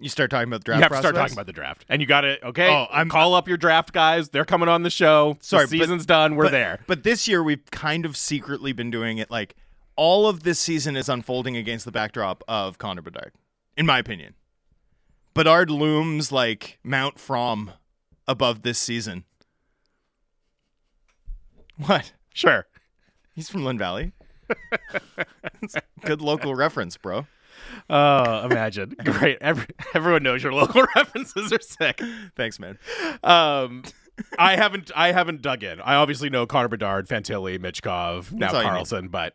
You start talking about the draft. you have to start talking about the draft, and you got to okay. Oh, I'm- call up your draft guys. They're coming on the show. Sorry, the but- season's done. We're but, there. But this year we've kind of secretly been doing it. Like all of this season is unfolding against the backdrop of Connor Bedard, in my opinion. Bedard looms like Mount Fromme above this season. What? Sure. He's from Lynn Valley. Good local reference, bro. Oh, imagine. Great. Every, everyone knows your local references are sick. Thanks, man. Um, I haven't I haven't dug in. I obviously know Connor Bedard, Fantilli, Michkov, now all you need. Carlsson, but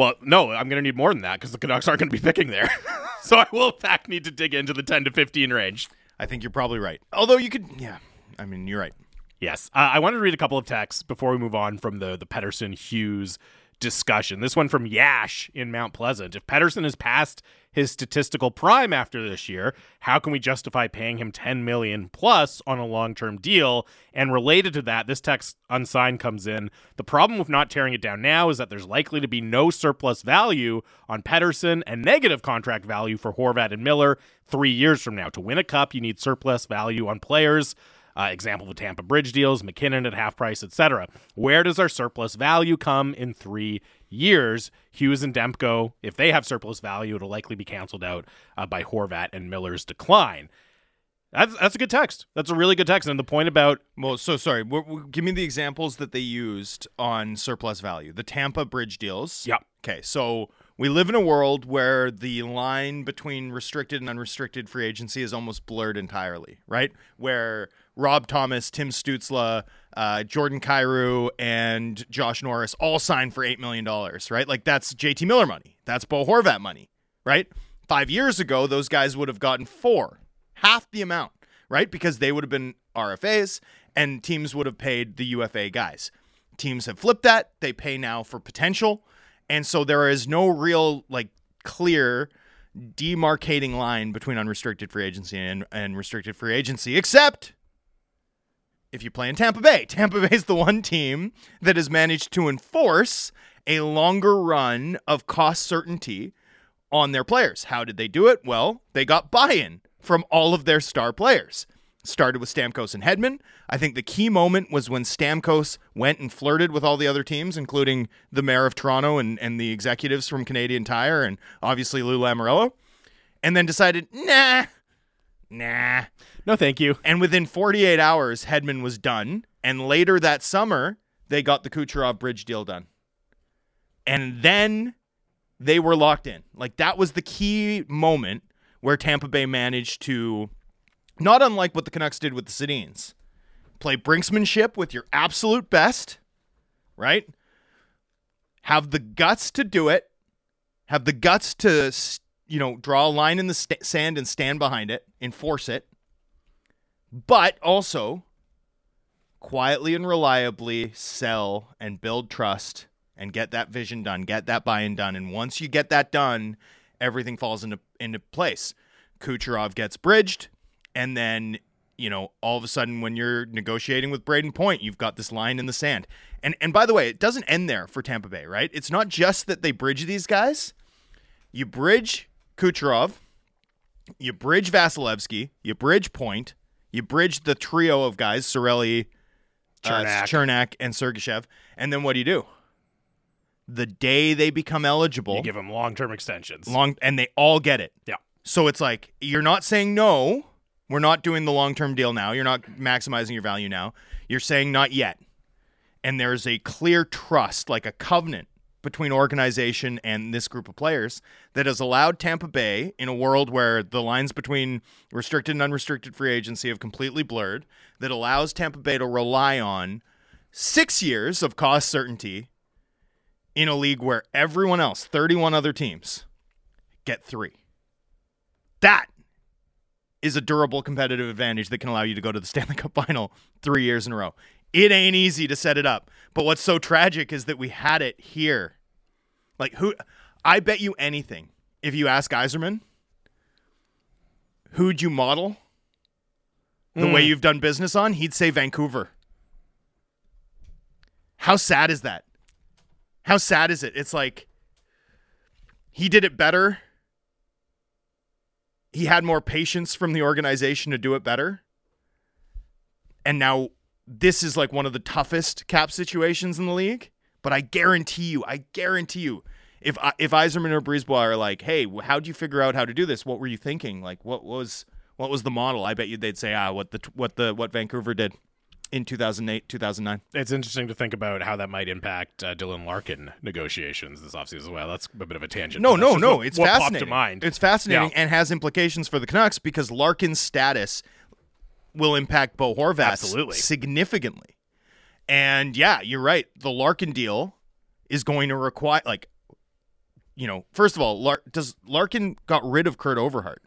well, no, I'm going to need more than that because the Canucks aren't going to be picking there. so I will in fact need to dig into the 10 to 15 range. I think you're probably right. Although you could, yeah. I mean, you're right. Yes. Uh, I wanted to read a couple of texts before we move on from the, the Pettersson Hughes discussion. This one from Yash in Mount Pleasant. If Pettersson has passed his statistical prime after this year, how can we justify paying him 10 million plus on a long-term deal? And related to that, this text unsigned comes in. The problem with not tearing it down now is that there's likely to be no surplus value on Pettersson and negative contract value for Horvat and Miller 3 years from now. To win a cup, you need surplus value on players uh, example of the Tampa Bridge deals, MacKinnon at half price, etc. Where does our surplus value come in three years? Hughes and Demko, if they have surplus value, it'll likely be canceled out uh, by Horvat and Miller's decline. That's that's a good text. That's a really good text. And the point about Well, so sorry. W- w- give me the examples that they used on surplus value. The Tampa bridge deals. yeah, Okay, so we live in a world where the line between restricted and unrestricted free agency is almost blurred entirely, right? Where Rob Thomas, Tim Stützle, uh, Jordan Kyrou, and Josh Norris all signed for $8 million, right? Like that's JT Miller money. That's Bo Horvat money, right? Five years ago, those guys would have gotten four, half the amount, right? Because they would have been RFAs and teams would have paid the UFA guys. Teams have flipped that. They pay now for potential. And so there is no real, like, clear demarcating line between unrestricted free agency and, and restricted free agency, except if you play in Tampa Bay. Tampa Bay is the one team that has managed to enforce a longer run of cost certainty on their players. How did they do it? Well, they got buy in from all of their star players. Started with Stamkos and Hedman. I think the key moment was when Stamkos went and flirted with all the other teams, including the mayor of Toronto and, and the executives from Canadian Tire and obviously Lou Lamoriello, and then decided, nah, nah, No, thank you. and within 48 hours, Hedman was done. And later that summer, they got the Kucherov bridge deal done. And then they were locked in. Like that was the key moment where Tampa Bay managed to, not unlike what the Canucks did with the Sedins, play brinksmanship with your absolute best, right? Have the guts to do it, have the guts to, you know, draw a line in the st- sand and stand behind it, enforce it, but also quietly and reliably sell and build trust and get that vision done, get that buy-in done, and once you get that done, everything falls into into place. Kucherov gets bridged, and then you know all of a sudden when you're negotiating with Brayden Point, you've got this line in the sand. And and by the way, it doesn't end there for Tampa Bay, right? It's not just that they bridge these guys. You bridge Kucherov, you bridge Vasilevskiy, you bridge Point, you bridge the trio of guys, Cirelli, uh, Cernak. Cernak, and Sergachev, and then what do you do? The day they become eligible, You give them long-term extensions. long, and they all get it. yeah. So it's like you're not saying no. We're not doing the long-term deal now. You're not maximizing your value now. You're saying not yet. And there's a clear trust, like a covenant between organization and this group of players that has allowed Tampa Bay in a world where the lines between restricted and unrestricted free agency have completely blurred, that allows Tampa Bay to rely on 6 years of cost certainty in a league where everyone else, 31 other teams, get 3. That is a durable competitive advantage that can allow you to go to the Stanley Cup final three years in a row. It ain't easy to set it up. But what's so tragic is that we had it here. Like who I bet you anything, if you ask Yzerman, who'd you model the way hmm. you've done business on, he'd say Vancouver. How sad is that? How sad is it? It's like he did it better he had more patience from the organization to do it better. And now this is like one of the toughest cap situations in the league. But I guarantee you, I guarantee you, if if Yzerman or Brisebois are like, "Hey, how'd you figure out how to do this? What were you thinking? Like, what was what was the model?" I bet you they'd say, "Ah, what the what the what Vancouver did in 2008, 2009." It's interesting to think about how that might impact uh, Dylan Larkin negotiations this offseason as well. That's a bit of a tangent. No, no, no. what- it's what fascinating. popped mind. It's fascinating Yeah. and has implications for the Canucks because Larkin's status will impact Bo Horvat Absolutely. significantly. And yeah, you're right. The Larkin deal is going to require like you know, first of all, Lar- does Larkin got rid of Kurt Overhardt?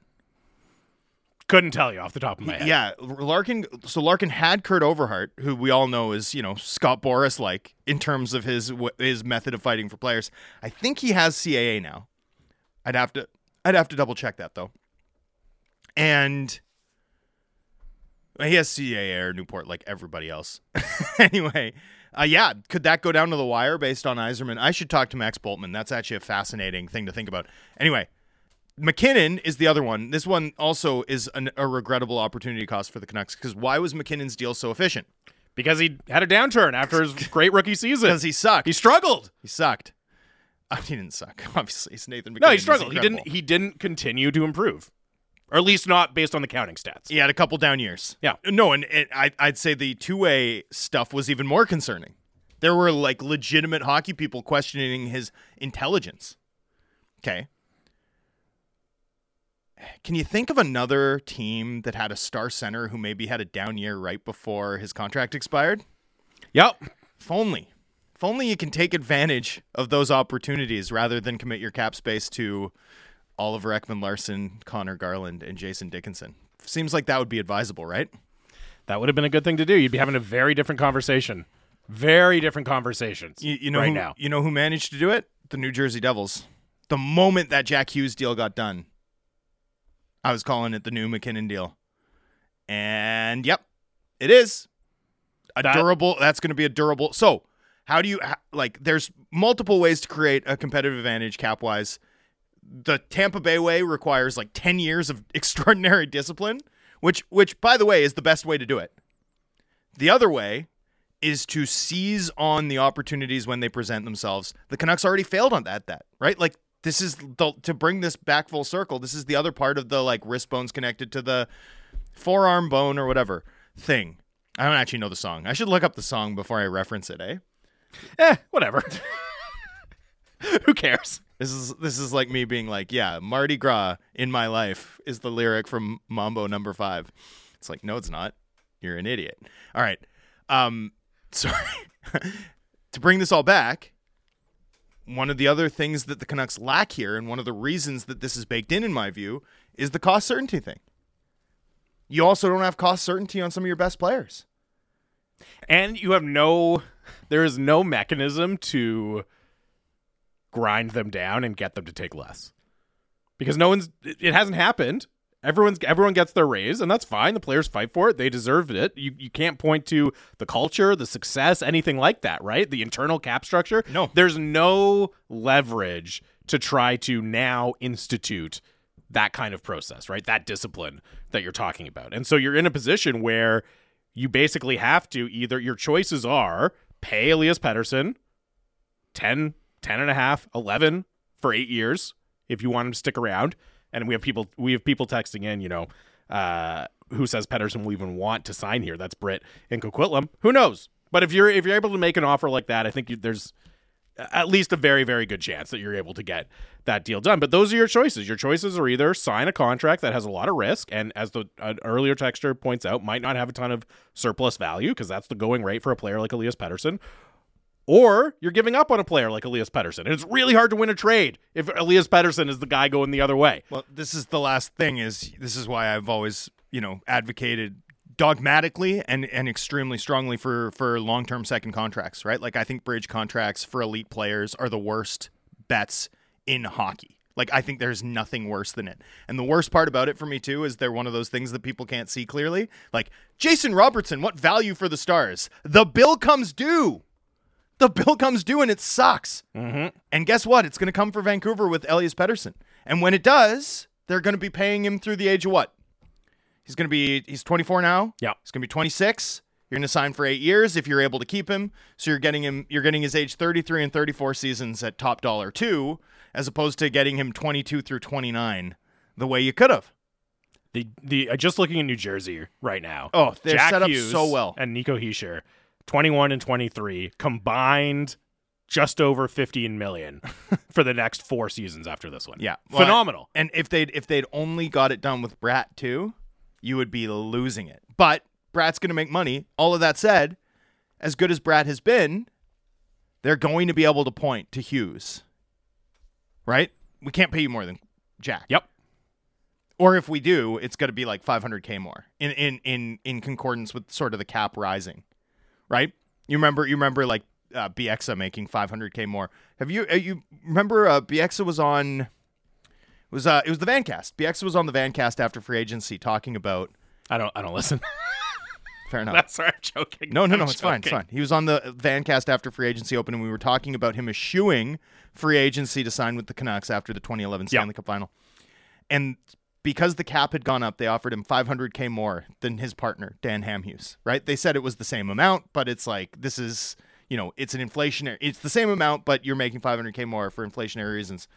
Couldn't tell you off the top of my head. Yeah, Larkin. So Larkin had Kurt Overhardt, who we all know is you know Scott Boras like in terms of his his method of fighting for players. I think he has CAA now. I'd have to I'd have to double check that though. And he has CAA or Newport like everybody else. anyway, uh, yeah, could that go down to the wire based on Yzerman? I should talk to Max Bultman. That's actually a fascinating thing to think about. Anyway, MacKinnon is the other one. This one also is an, a regrettable opportunity cost for the Canucks because why was MacKinnon's deal so efficient? Because he had a downturn after his great rookie season. Because he sucked. He struggled. He sucked. Uh, he didn't suck. Obviously, it's Nathan MacKinnon. No, he struggled. He didn't. He didn't continue to improve, or at least not based on the counting stats. He had a couple down years. Yeah. No, and, and I, I'd say the two way stuff was even more concerning. There were like legitimate hockey people questioning his intelligence. Okay. Can you think of another team that had a star center who maybe had a down year right before his contract expired? Yep. If only. If only you can take advantage of those opportunities rather than commit your cap space to Oliver Ekman Larson, Conor Garland, and Jason Dickinson. Seems like that would be advisable, right? That would have been a good thing to do. You'd be having a very different conversation. Very different conversations You, you know right who, now. You know who managed to do it? The New Jersey Devils. The moment that Jack Hughes deal got done, I was calling it the new MacKinnon deal. And yep, it is a That- durable. That's going to be a durable. So, how do you like? There's multiple ways to create a competitive advantage cap wise. The Tampa Bay way requires like 10 years of extraordinary discipline, which which by the way is the best way to do it. The other way is to seize on the opportunities when they present themselves. The Canucks already failed on that that, right? Like this is the to bring this back full circle. This is the other part of the like wrist bones connected to the forearm bone or whatever thing. I don't actually know the song. I should look up the song before I reference it, eh? Eh, whatever. Who cares? This is this is like me being like, yeah, Mardi Gras in my life is the lyric from Mambo number 5. It's like, no it's not. You're an idiot. All right. Um sorry. to bring this all back, one of the other things that the Canucks lack here and one of the reasons that this is baked in in my view is the cost certainty thing. You also don't have cost certainty on some of your best players. And you have no there is no mechanism to grind them down and get them to take less. Because no one's it hasn't happened. Everyone's everyone gets their raise and that's fine. The players fight for it. They deserve it. You you can't point to the culture, the success, anything like that, right? The internal cap structure. No. There's no leverage to try to now institute that kind of process, right? That discipline that you're talking about. And so you're in a position where you basically have to either your choices are pay Elias Pettersson 10, 10 and a half, 11 for 8 years if you want him to stick around. And we have people we have people texting in, you know, uh, who says Pettersson will even want to sign here. That's Britt and Coquitlam. Who knows? But if you're if you're able to make an offer like that, I think you, there's at least a very very good chance that you're able to get that deal done. But those are your choices. Your choices are either sign a contract that has a lot of risk and as the an earlier texture points out might not have a ton of surplus value because that's the going rate for a player like Elias Pettersson. Or you're giving up on a player like Elias Pettersson. And it's really hard to win a trade if Elias Pettersson is the guy going the other way. Well, this is the last thing is this is why I've always, you know, advocated dogmatically and and extremely strongly for for long-term second contracts, right? Like I think bridge contracts for elite players are the worst bets in hockey. Like I think there's nothing worse than it. And the worst part about it for me too is they're one of those things that people can't see clearly. Like Jason Robertson, what value for the Stars? The bill comes due. The bill comes due and it sucks. Mm-hmm. And guess what? It's going to come for Vancouver with Elias Pettersson. And when it does, they're going to be paying him through the age of what? He's going to be he's 24 now. Yeah. He's going to be 26. You're going to sign for 8 years if you're able to keep him. So you're getting him you're getting his age 33 and 34 seasons at top dollar 2 as opposed to getting him 22 through 29 the way you could have. The the uh, just looking at New Jersey right now. Oh, they're Jack set up Hughes so well. And Nico Hischier, 21 and 23 combined just over 15 million for the next 4 seasons after this one. Yeah. Well, Phenomenal. And if they'd if they'd only got it done with Bratt too, you would be losing it. But Bratt's going to make money. All of that said, as good as Brat has been, they're going to be able to point to Hughes. Right? We can't pay you more than Jack. Yep. Or if we do, it's going to be like 500k more in in in in concordance with sort of the cap rising. Right? You remember you remember like uh, Bieksa making 500k more. Have you uh, you remember uh, Bieksa was on it was uh it was the Vancast. Bieksa was on the Vancast after free agency talking about I don't I don't listen. fair enough. That's sorry, I'm joking. No, no, I'm no, it's fine, it's fine. He was on the Vancast after free agency open, and we were talking about him eschewing free agency to sign with the Canucks after the 2011 Yeah. Stanley Cup final. And because the cap had gone up, they offered him 500k more than his partner Dan Hamhuis. Right? They said it was the same amount, but it's like this is you know it's an inflationary. It's the same amount, but you're making 500k more for inflationary reasons.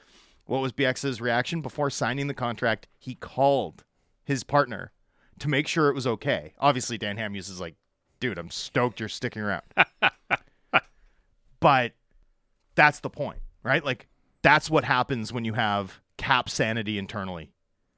What was Bieksa's reaction before signing the contract? He called his partner to make sure it was okay. Obviously, Dan Hamhuis is like, dude, I'm stoked you're sticking around. but that's the point, right? Like, that's what happens when you have cap sanity internally,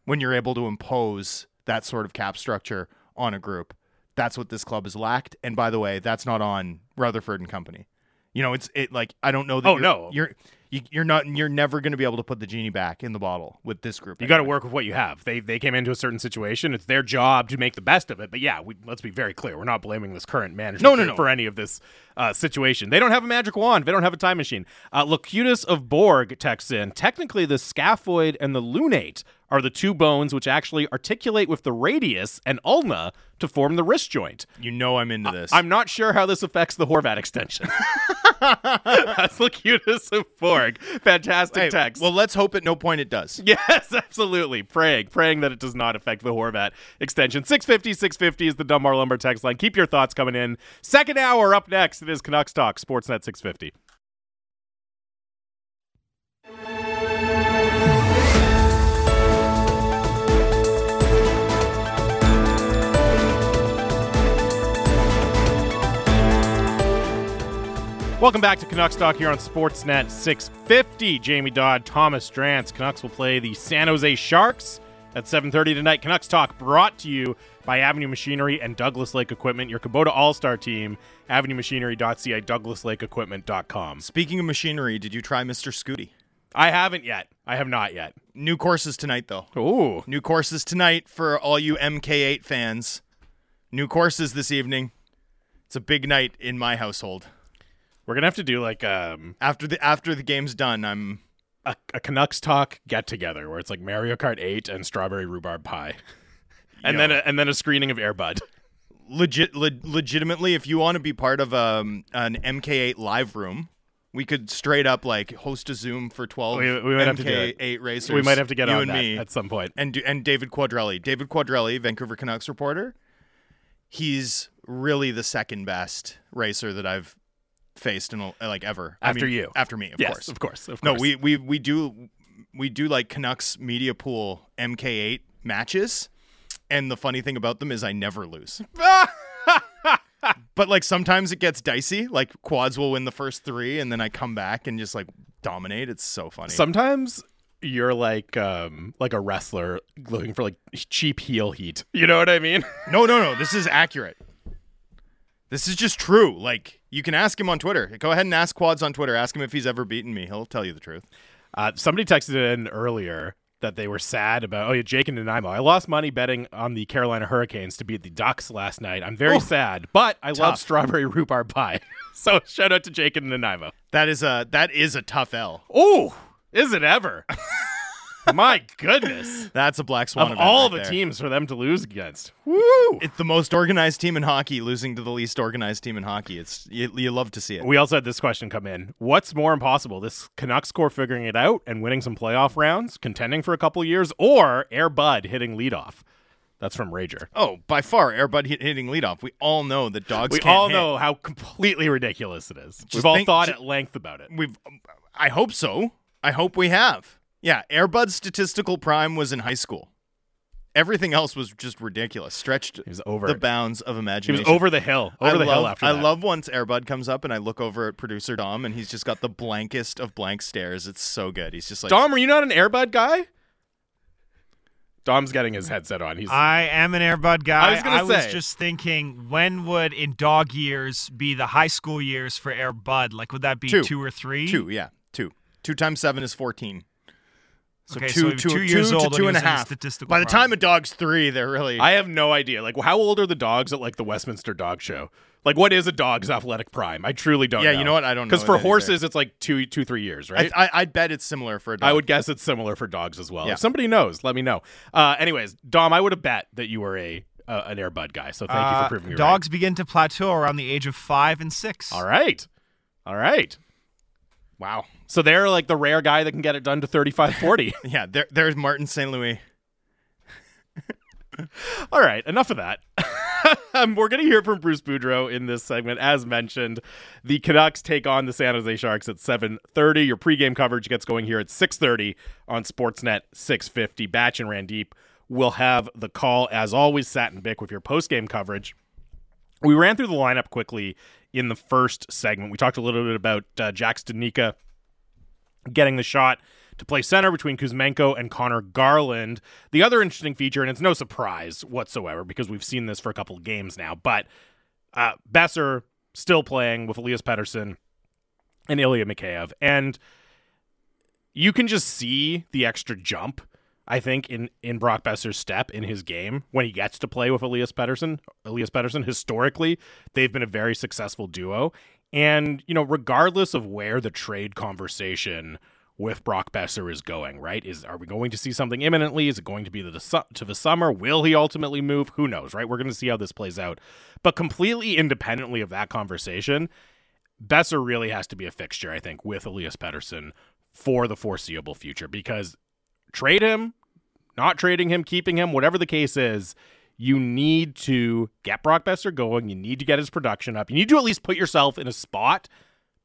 when you're able to impose that sort of cap structure on a group. That's what this club has lacked. And by the way, that's not on Rutherford and company. You know, it's it like I don't know that Oh, you're, no. you're You, you're not. You're never going to be able to put the genie back in the bottle with this group. You got to work with what you have. They they came into a certain situation. It's their job to make the best of it. But yeah, we, let's be very clear. We're not blaming this current management No, no, no. for any of this uh, situation. They don't have a magic wand. They don't have a time machine. Uh, Locutus of Borg texts in. Technically, the scaphoid and the lunate are the two bones which actually articulate with the radius and ulna to form the wrist joint. You know I'm into this. I'm not sure how this affects the Horvat extension. That's Locutus of Borg. Fantastic Hey, text. Well, let's hope at no point it does. Yes, absolutely. Praying, praying that it does not affect the Horvat extension. 650, 650 is the Dunbar Lumber text line. Keep your thoughts coming in. Second hour up next. It is Canucks Talk, Sportsnet 650. Welcome back to Canucks Talk here on Sportsnet 650. Jamie Dodd, Thomas Drance. Canucks will play the San Jose Sharks at 7:30 tonight. Canucks Talk brought to you by Avenue Machinery and Douglas Lake Equipment, your Kubota All-Star team. AvenueMachinery.ca, DouglasLakeEquipment.com. Speaking of machinery, did you try Mr. Scooty? I haven't yet. I have not yet. New courses tonight, though. Ooh, New courses tonight for all you MK8 fans. New courses this evening. It's a big night in my household. We're gonna have to do like um, After the after the game's done, I'm a, a Canucks Talk get together where it's like Mario Kart 8 and strawberry rhubarb pie, and Yo. then a, and then a screening of Airbud. legit le- legitimately if you want to be part of um an MK8 live room, we could straight up like host a Zoom for 12 We- we might have to do it. MK8 racers. we might have to get you on and that me at some point. and do- and David Quadrelli. David Quadrelli, Vancouver Canucks reporter. He's really the second best racer that I've faced in like ever. I After mean, you. After me, of yes, course. of course, of course. No, we we we do we do like Canucks media pool MK8 matches, and the funny thing about them is I never lose. But like sometimes it gets dicey. Like quads will win the first three, and then I come back and just like dominate. It's so funny. Sometimes you're like um like a wrestler looking for like cheap heel heat. You know what I mean? no, no, no. This is accurate. This is just true. Like you can ask him on Twitter. Go ahead and ask quads on Twitter. Ask him if he's ever beaten me. He'll tell you the truth. Uh, somebody texted in earlier that they were sad about oh yeah Jake and Nanaimo. I lost money betting on the Carolina Hurricanes to beat the Ducks last night. I'm very Oh, sad, but I love strawberry rhubarb pie. so shout out to Jake and Nanaimo. That is a that is a tough L. Oh, is it ever? My goodness. That's a black swan Of event all right the there. teams for them to lose against. Woo! It's the most organized team in hockey losing to the least organized team in hockey. It's you, you love to see it. We also had this question come in. What's more impossible? This Canucks core figuring it out and winning some playoff rounds, contending for a couple years, or Air Bud hitting leadoff? That's from Rager. Oh, by far, Airbud hit, hitting leadoff. We all know that dogs. We all hit. know how completely ridiculous it is. We've all think- thought ju- at length about it. We've. I hope so. I hope we have. Yeah, Airbud's statistical prime was in high school. Everything else was just ridiculous. Stretched He was over the it. bounds of imagination. He was over the hill. Over I the love, hill after I that. love once Airbud comes up and I look over at producer Dom and he's just got the blankest of blank stares. It's so good. He's just like, Dom, are you not an Airbud guy? Dom's getting his headset on. He's I am an Airbud guy. I was gonna say. just thinking, when would in dog years be the high school years for Airbud? Like, would that be Two. or three? two, yeah, two. Two times seven is 14. So Okay, two, so two, two years two old to when two he and a was in his half. statistical By the prime. time a dog's three, they're really. I have no idea. Like, how old are the dogs at like the Westminster Dog Show? Like, what is a dog's athletic prime? I truly don't. Yeah, know. you know what? I don't know Because for that either. horses, it's like two, two, three years, right? I, I, I'd bet it's similar for a dog. I would guess it's similar for dogs as well. Yeah. If somebody knows, let me know. Uh, anyways, Dom, I would have bet that you were a uh, an Airbud guy. So thank you Uh, for proving me dogs begin to plateau around the age of five and six. All right, all right. Wow. So they're like the rare guy that can get it done to 35, 40. Yeah, there, there's Martin St. Louis. All right, enough of that. um, we're going to hear from Bruce Boudreau in this segment. As mentioned, the Canucks take on the San Jose Sharks at 7.30. Your pregame coverage gets going here at 6.30 on Sportsnet 650. Batch and Randeep will have the call, as always, Sat and Bick with your postgame coverage. We ran through the lineup quickly in the first segment. We talked a little bit about uh, Jack Studnicka getting the shot to play center between Kuzmenko and Conor Garland. The other interesting feature, and it's no surprise whatsoever because we've seen this for a couple of games now, but uh, Boeser still playing with Elias Pettersson and Ilya Mikheyev. And you can just see the extra jump. I think in in Brock Boeser's step in his game when he gets to play with Elias Pettersson. Elias Pettersson historically, they've been a very successful duo, and you know, regardless of where the trade conversation with Brock Boeser is going, right? Is are we going to see something imminently? Is it going to be the to the summer? Will he ultimately move? Who knows, right? We're going to see how this plays out. But completely independently of that conversation, Boeser really has to be a fixture, I think, with Elias Pettersson for the foreseeable future because trade him, not trading him, keeping him, whatever the case is, you need to get Brock Boeser going. You need to get his production up. You need to at least put yourself in a spot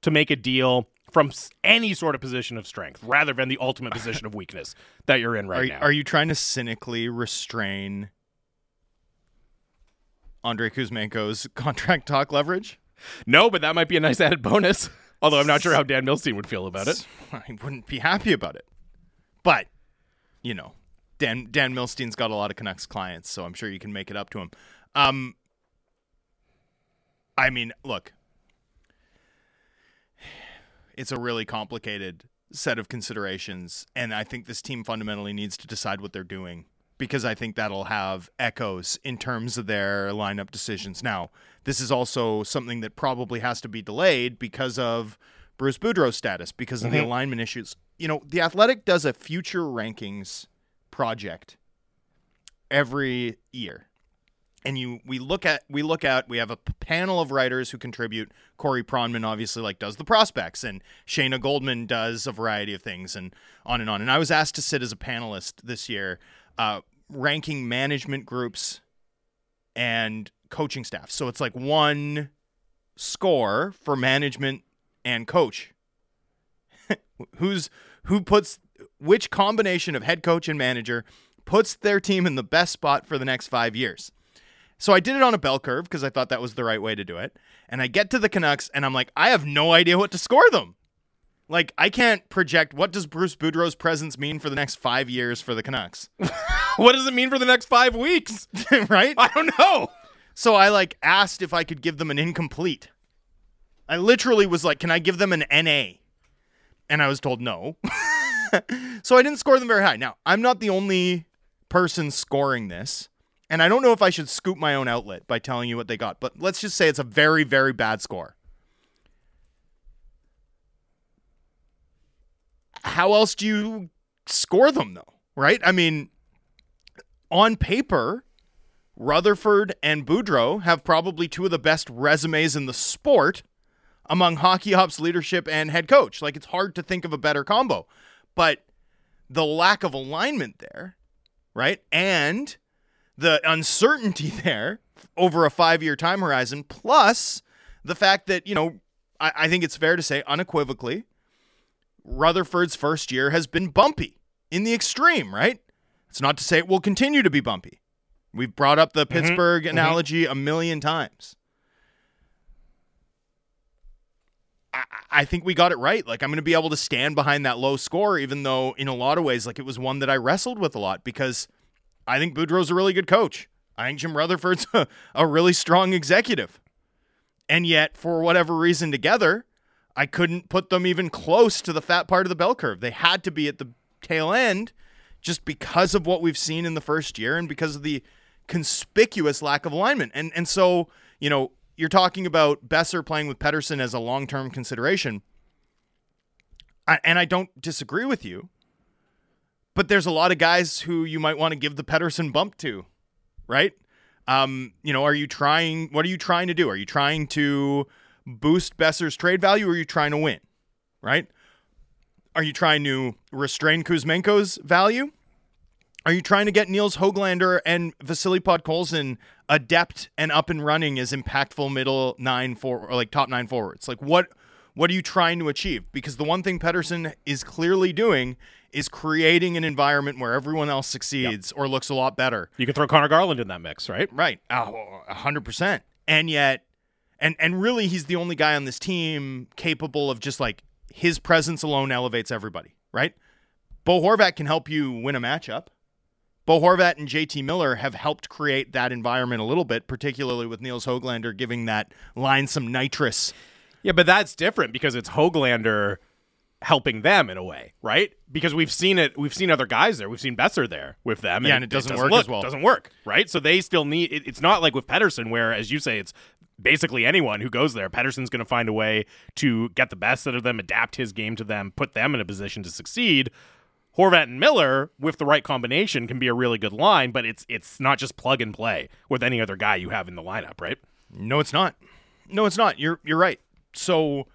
to make a deal from any sort of position of strength rather than the ultimate position of weakness that you're in right are, now. Are you trying to cynically restrain Andrei Kuzmenko's contract talk leverage? No, but that might be a nice added bonus. Although I'm not sure how Dan Milstein would feel about it. I wouldn't be happy about it. But, you know, Dan Dan Milstein's got a lot of Canucks clients, so I'm sure you can make it up to him. Um I mean, look. It's a really complicated set of considerations, and I think this team fundamentally needs to decide what they're doing because I think that'll have echoes in terms of their lineup decisions. Now, this is also something that probably has to be delayed because of Bruce Boudreau's status, because of mm-hmm. the alignment issues. You know, the Athletic does a future rankings project every year. And you we look at we look at we have a panel of writers who contribute. Corey Pronman obviously like does the prospects and Shayna Goldman does a variety of things and on and on. And I was asked to sit as a panelist this year uh, ranking management groups and coaching staff. So it's like one score for management and coach. Who's who puts which combination of head coach and manager puts their team in the best spot for the next 5 years. So I did it on a bell curve because I thought that was the right way to do it. And I get to the Canucks and I'm like, I have no idea what to score them. Like I can't project what does Bruce Boudreau's presence mean for the next five years for the Canucks. what does it mean for the next five weeks? right? I don't know. So I like asked if I could give them an incomplete. I literally was like, "Can I give them an NA?" And I was told no. so I didn't score them very high. Now I'm not the only person scoring this. And I don't know if I should scoop my own outlet by telling you what they got, but let's just say it's a very, very bad score. how else do you score them though? Right? I mean, on paper, Rutherford and Boudreau have probably two of the best resumes in the sport among hockey ops leadership and head coach. Like it's hard to think of a better combo. But the lack of alignment there, right? And the uncertainty there over a five year time horizon, plus the fact that, you know, I, I think it's fair to say unequivocally Rutherford's first year has been bumpy in the extreme, right? It's not to say it will continue to be bumpy. We've brought up the mm-hmm. Pittsburgh mm-hmm. analogy a million times. I, think we got it right. Like, I'm going to be able to stand behind that low score, even though, in a lot of ways, like it was one that I wrestled with a lot because I think Boudreau's a really good coach. I think Jim Rutherford's a, a really strong executive. And yet, for whatever reason, together, I couldn't put them even close to the fat part of the bell curve. They had to be at the tail end just because of what we've seen in the first year and because of the conspicuous lack of alignment. And and so, you know, you're talking about Boeser playing with Pettersson as a long-term consideration. I, and I don't disagree with you. But there's a lot of guys who you might want to give the Pettersson bump to, right? Um, you know, are you trying what are you trying to do? Are you trying to boost Boeser's trade value or are you trying to win? Right? Are you trying to restrain Kuzmenko's value? Are you trying to get Nils Hoglander and Vasily Podkolzin adept and up and running as impactful middle nine for or like top nine forwards? Like what what are you trying to achieve? Because the one thing Pettersson is clearly doing is creating an environment where everyone else succeeds yep. or looks a lot better. You can throw Conor Garland in that mix, right? Right. Oh, 100%. And yet and and really he's the only guy on this team capable of just like his presence alone elevates everybody, right? Bo Horvat can help you win a matchup. Bo Horvat and JT Miller have helped create that environment a little bit, particularly with Nils Hoglander giving that line some nitrous. Yeah, but that's different because it's Hoglander helping them in a way, right? Because we've seen it, we've seen other guys there, we've seen Boeser there with them, Yeah, and it doesn't work look, as well. Doesn't work, right? So they still need. It, it's not like with Pettersson, where as you say, it's basically anyone who goes there. Pettersson's going to find a way to get the best out of them, adapt his game to them, put them in a position to succeed. Horvat and Miller, with the right combination, can be a really good line, but it's it's not just plug and play with any other guy you have in the lineup, right? No, it's not. No, it's not. You're you're right. So,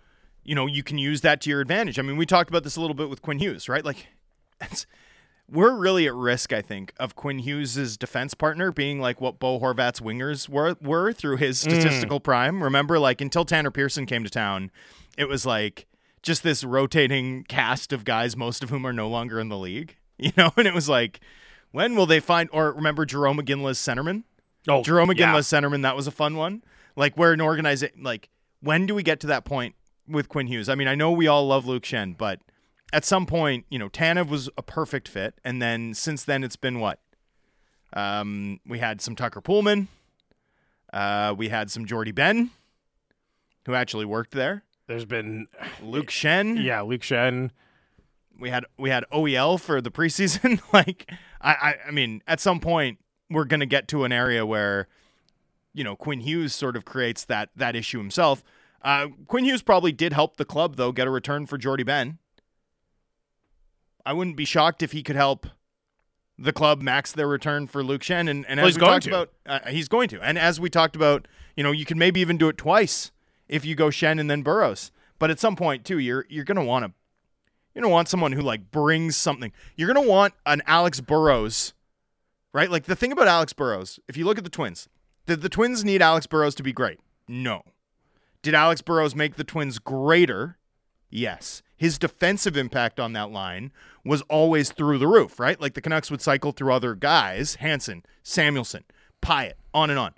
you know, you can use that to your advantage. I mean, we talked about this a little bit with Quinn Hughes, right? Like, we're really at risk, I think, of Quinn Hughes' defense partner being like what Bo Horvat's wingers were were through his mm. statistical prime. Remember, like until Tanner Pearson came to town, it was like just this rotating cast of guys, most of whom are no longer in the league. You know, and it was like, when will they find? Or remember Jarome Iginla's centerman? Oh, Jerome yeah. Centerman. That was a fun one. Like where an organization like when do we get to that point with Quinn Hughes? I mean, I know we all love Luke Schenn, but at some point, you know, Tanev was a perfect fit, and then since then it's been what? Um, we had some Tucker Poolman. Uh, we had some Jordie Benn, who actually worked there. There's been Luke Schenn. yeah, Luke Schenn. we had we had OEL for the preseason. like I, I I mean, at some point we're gonna get to an area where, you know, Quinn Hughes sort of creates that that issue himself. Uh, Quinn Hughes probably did help the club though get a return for Jordie Benn. I wouldn't be shocked if he could help the club max their return for Luke Schenn. And, and Well, as he's we going talked to. about, uh, he's going to. And as we talked about, you know, you can maybe even do it twice if you go Schenn and then Burrows. But at some point too, you're you're gonna want to you're gonna want someone who like brings something. You're gonna want an Alex Burrows, right? Like the thing about Alex Burrows, if you look at the Twins, did the Twins need Alex Burrows to be great? No. Did Alex Burrows make the Twins greater? Yes. His defensive impact on that line was always through the roof, right? Like the Canucks would cycle through other guys, Hansen, Samuelsson, Pyatt, on and on.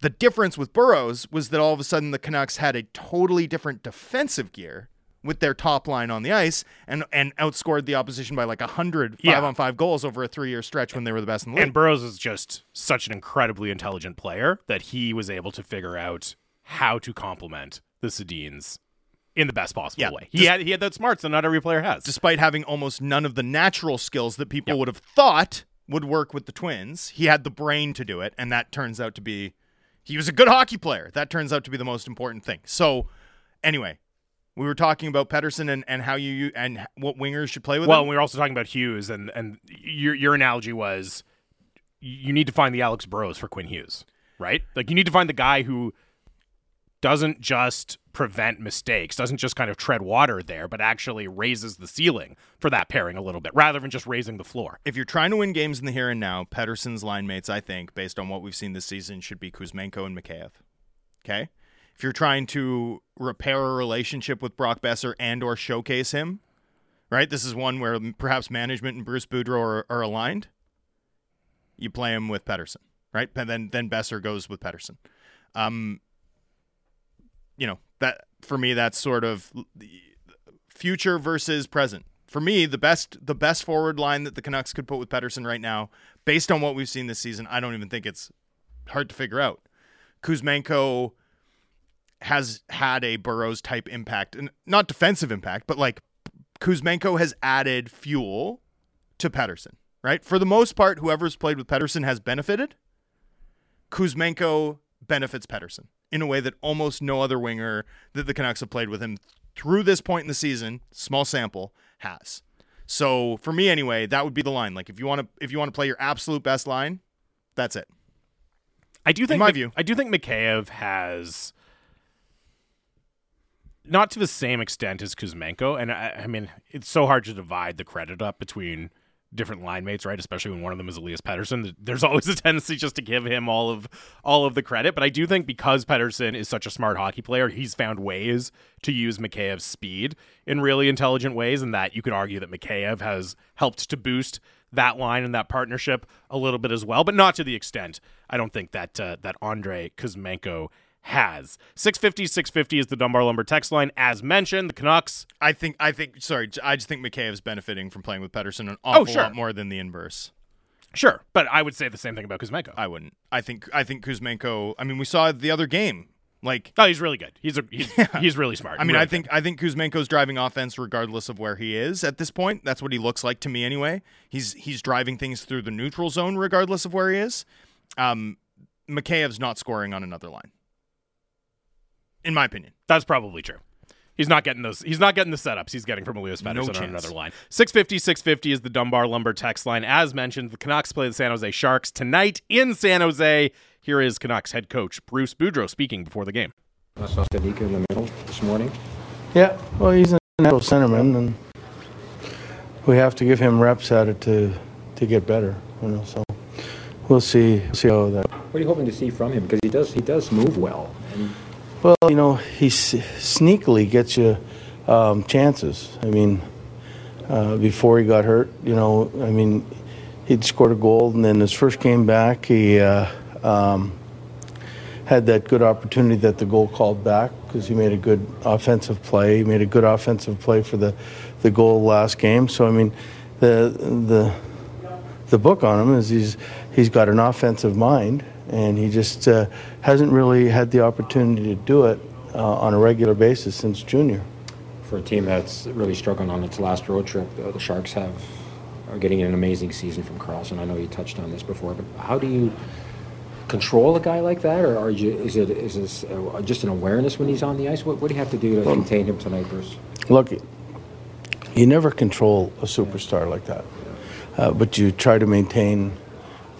The difference with Burrows was that all of a sudden the Canucks had a totally different defensive gear with their top line on the ice and and outscored the opposition by like 100 Yeah. 5 on 5 goals over a 3-year stretch when they were the best in the league. And Burrows is just such an incredibly intelligent player that he was able to figure out how to complement the Sedins in the best possible Yeah. way. He Just- had he had that smarts that not every player has. despite having almost none of the natural skills that people Yep. would have thought would work with the Twins. He had the brain to do it, and that turns out to be he was a good hockey player. That turns out to be the most important thing. So, anyway, we were talking about Pettersson and, and how you and what wingers should play with well, him. and we were also talking about Hughes, and and your your analogy was you need to find the Alex Burrows for Quinn Hughes, right? Like you need to find the guy who doesn't just prevent mistakes, doesn't just kind of tread water there, but actually raises the ceiling for that pairing a little bit, rather than just raising the floor. If you're trying to win games in the here and now, Pettersson's line mates, I think, based on what we've seen this season, should be Kuzmenko and Mikheyev. Okay? If you're trying to repair a relationship with Brock Boeser and or showcase him, right? This is one where perhaps management and Bruce Boudreau are, are aligned. You play him with Pettersson, right? And then then Boeser goes with Pettersson. Um, you know that for me, that's sort of future versus present. For me, the best the best forward line that the Canucks could put with Pettersson right now, based on what we've seen this season, I don't even think it's hard to figure out. Kuzmenko has had a Burrows type impact, and not defensive impact, but like Kuzmenko has added fuel to Pettersson, right? For the most part, whoever's played with Pettersson has benefited. Kuzmenko benefits Pettersson in a way that almost no other winger that the Canucks have played with him through this point in the season, small sample, has. So for me anyway, that would be the line. Like if you want to if you want to play your absolute best line, that's it. I do think in my view. I do think Mikheyev has not to the same extent as Kuzmenko, and I, I mean it's so hard to divide the credit up between different line mates, right? Especially when one of them is Elias Pettersson. There's always a tendency just to give him all of all of the credit. But I do think because Pettersson is such a smart hockey player, he's found ways to use Mikheyev's speed in really intelligent ways, and that you could argue that Mikheyev has helped to boost that line and that partnership a little bit as well, but not to the extent I don't think that uh, that Andrei Kuzmenko has. 650 650 is the Dunbar Lumber text line. As mentioned, the Canucks I think I think sorry, I just think is benefiting from playing with Pettersson an awful sure. lot more than the inverse. Sure, but I would say the same thing about Kuzmenko. I wouldn't. I think I think Kuzmenko. I mean, we saw the other game Like Oh, he's really good. He's a, he's he's really smart. I mean, Really I think I think Kuzmenko's driving offense regardless of where he is at this point. That's what he looks like to me anyway. He's he's driving things through the neutral zone regardless of where he is. Um, Mikheyev's not scoring on another line, in my opinion. That's probably true. He's not getting those. He's not getting the setups he's getting from Elias No on another line. 650, 650 is the Dunbar Lumber text line. As mentioned, the Canucks play the San Jose Sharks tonight in San Jose. Here is Canucks head coach Bruce Boudreau speaking before the game. I saw Studnicka in the middle this morning. Yeah, well, he's a natural centerman, and we have to give him reps at it to to get better. You know, so we'll see see how that. What are you hoping to see from him? Because he does he does move well. Well, you know, he sneakily gets you um, chances. I mean, uh, before he got hurt, you know, I mean, he'd scored a goal, and then his first game back, he uh, um, had that good opportunity that the goal called back because he made a good offensive play. He made a good offensive play for the, the goal last game. So I mean, the the the book on him is he's he's got an offensive mind, and he just uh, hasn't really had the opportunity to do it uh, on a regular basis since junior. for a team that's really struggling on its last road trip, uh, the Sharks have are getting an amazing season from Karlsson. I know you touched on this before, but how do you control a guy like that, or are you is it is this uh, just an awareness when he's on the ice? What, what do you have to do to contain him tonight, Bruce? Look, you never control a superstar like that, uh, but you try to maintain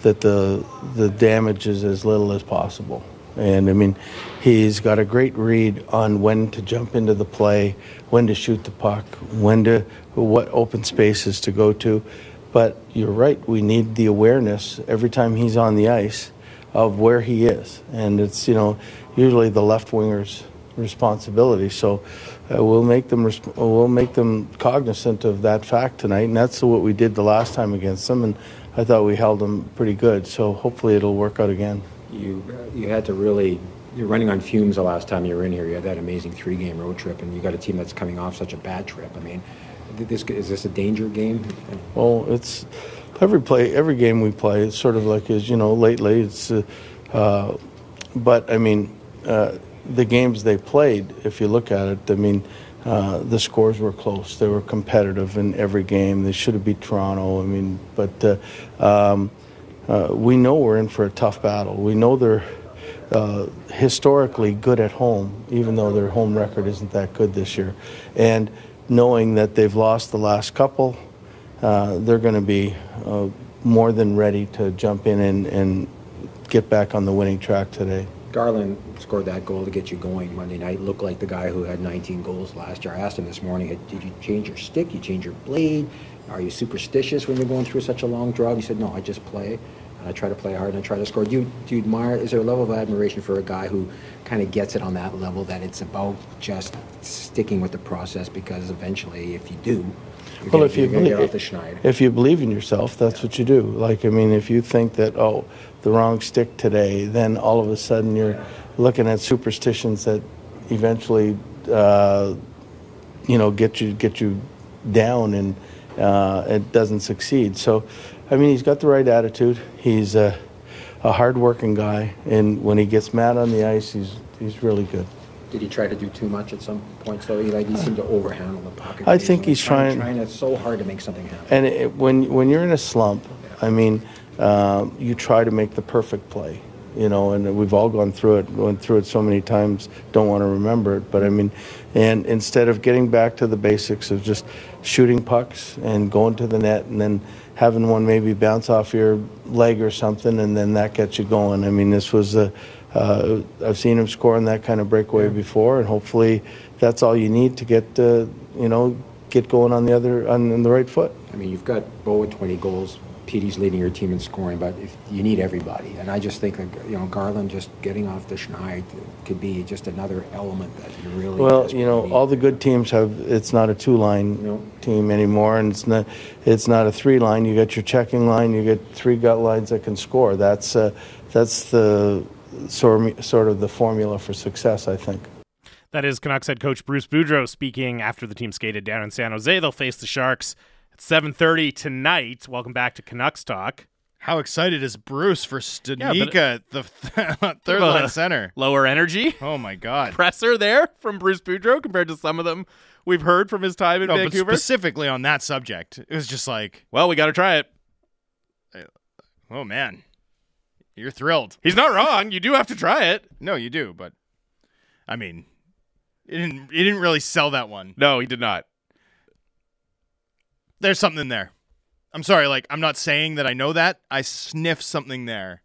that the the damage is as little as possible. And I mean, he's got a great read on when to jump into the play, when to shoot the puck, when to what open spaces to go to. But you're right, we need the awareness every time he's on the ice of where he is, and it's you know usually the left winger's responsibility. So uh, we'll make them resp- we'll make them cognizant of that fact tonight, and that's what we did the last time against them. And I thought we held them pretty good. So hopefully it'll work out again. You you had to really you're running on fumes the last time you were in here. You had that amazing three game road trip, and you got a team that's coming off such a bad trip. I mean, this is this a danger game? Well, it's every play, every game we play. It's sort of like as you know, lately it's. Uh, uh, but I mean, uh, the games they played, if you look at it, I mean, uh, the scores were close. They were competitive in every game. They should have beat Toronto. I mean, but uh, um, uh, we know we're in for a tough battle. We know they're uh, historically good at home, even though their home record isn't that good this year. And knowing that they've lost the last couple, uh, they're going to be uh, more than ready to jump in and, and get back on the winning track today. Garland scored that goal to get you going Monday night. Looked like the guy who had 19 goals last year. I asked him this morning, did you change your stick? You change your blade? Are you superstitious when you're going through such a long drought? He said, no, I just play. And I try to play hard and I try to score. Do you, do you admire, is there a level of admiration for a guy who kind of gets it on that level that it's about just sticking with the process because eventually if you do, you're Well, gonna- if you you're gonna get believe, off the schneid. if you believe in yourself, that's what you do. Like I mean, if you think that oh, the wrong stick today, then all of a sudden you're looking at superstitions that eventually, uh, you know, get you get you down and uh, it doesn't succeed. So, I mean, he's got the right attitude. He's a, a hard-working guy, and when he gets mad on the ice, he's he's really good. Did he try to do too much at some points though? He like he seemed to overhandle the puck. I think he's trying, trying- trying to so hard to make something happen. And it, when when you're in a slump, I mean, um, you try to make the perfect play, you know. And we've all gone through it, going through it so many times. Don't want to remember it, but I mean, and instead of getting back to the basics of just shooting pucks and going to the net, and then having one maybe bounce off your leg or something, and then that gets you going. I mean, this was a. Uh, I've seen him score on that kind of breakaway before, and hopefully, that's all you need to get, uh, you know, get going on the other on, on the right foot. I mean, you've got Bo with 20 goals. Petey's leading your team in scoring, but if you need everybody, and I just think that you know Garland just getting off the schneid could be just another element that you really. Well, you know, need. all the good teams have. It's not a two-line No. team anymore, and it's not. It's not a three-line. You got your checking line. You get three gut lines that can score. That's uh, that's the sort sort of the formula for success, I think. That is Canucks head coach Bruce Boudreau speaking after the team skated down in San Jose. They'll face the Sharks at 7:30 tonight. Welcome back to Canucks Talk. How excited is Bruce for Studnicka, but- the third line center? Lower energy Oh my god. presser there from Bruce Boudreau compared to some of them we've heard from his time in No, but Vancouver. specifically on that subject, it was just like, well, we got to try it. Uh, oh man, you're thrilled. He's not wrong. You do have to try it. No, you do, but I mean, it didn't. It didn't really sell that one. No, he did not. There's something there. I'm sorry, like I'm not saying that I know that. I sniff something there,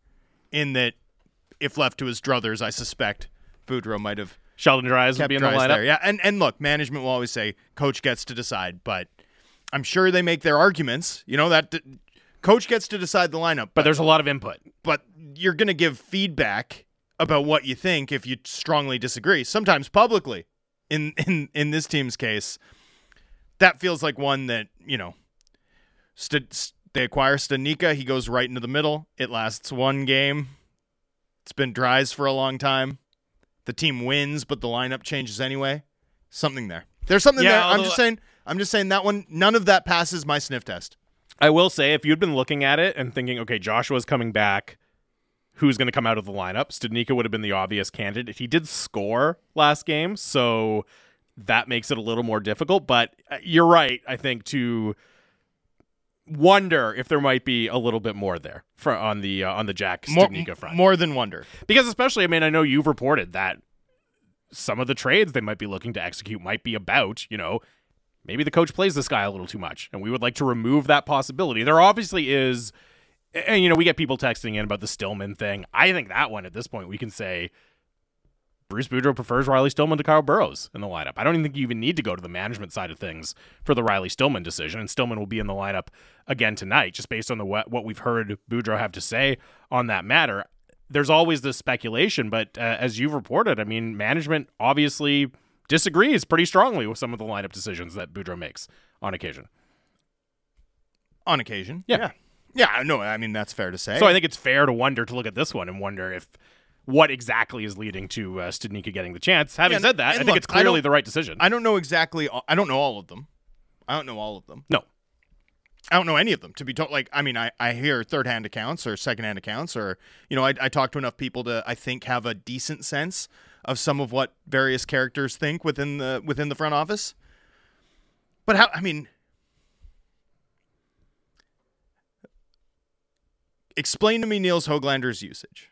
in that if left to his druthers, I suspect Boudreau might have Sheldon Dries would be in the lineup. there. Yeah, and and look, management will always say coach gets to decide, but I'm sure they make their arguments. You know that d- coach gets to decide the lineup, But there's a lot of input. but you're going to give feedback about what you think if you strongly disagree, sometimes publicly. In in in this team's case, that feels like one that, you know, st- st- they acquire Studnicka, he goes right into the middle. It lasts one game. It's been Dries for a long time. The team wins, but the lineup changes anyway. Something there. There's something Yeah, there. I'm just saying I'm just saying that one none of that passes my sniff test. I will say, if you'd been looking at it and thinking, okay, Joshua's coming back, who's going to come out of the lineup? Studnicka would have been the obvious candidate. He did score last game, so that makes it a little more difficult. But uh, you're right, I think, to wonder if there might be a little bit more there for, on the uh, on the Jack Studnicka front. more than wonder. Because especially, I mean, I know you've reported that some of the trades they might be looking to execute might be about, you know, maybe the coach plays this guy a little too much, and we would like to remove that possibility. There obviously is, and you know, we get people texting in about the Stillman thing. I think that one at this point we can say Bruce Boudreau prefers Riley Stillman to Kyle Burroughs in the lineup. I don't even think you even need to go to the management side of things for the Riley Stillman decision, and Stillman will be in the lineup again tonight, just based on the what, we've heard Boudreau have to say on that matter. There's always this speculation, but uh, as you've reported, I mean, management obviously disagrees pretty strongly with some of the lineup decisions that Boudreau makes on occasion. On occasion. Yeah. Yeah, Yeah, no, I mean that's fair to say. So I think it's fair to wonder to look at this one and wonder if what exactly is leading to uh, Studnicka getting the chance. Having Yeah, said that, I think look, it's clearly the right decision. I don't know exactly I don't know all of them. I don't know all of them. no, I don't know any of them to be told. Like, I mean, I, I hear third hand accounts or second hand accounts, or you know, I, I talk to enough people to I think have a decent sense of some of what various characters think within the within the front office. But how? I mean, explain to me Nils Hoglander's usage.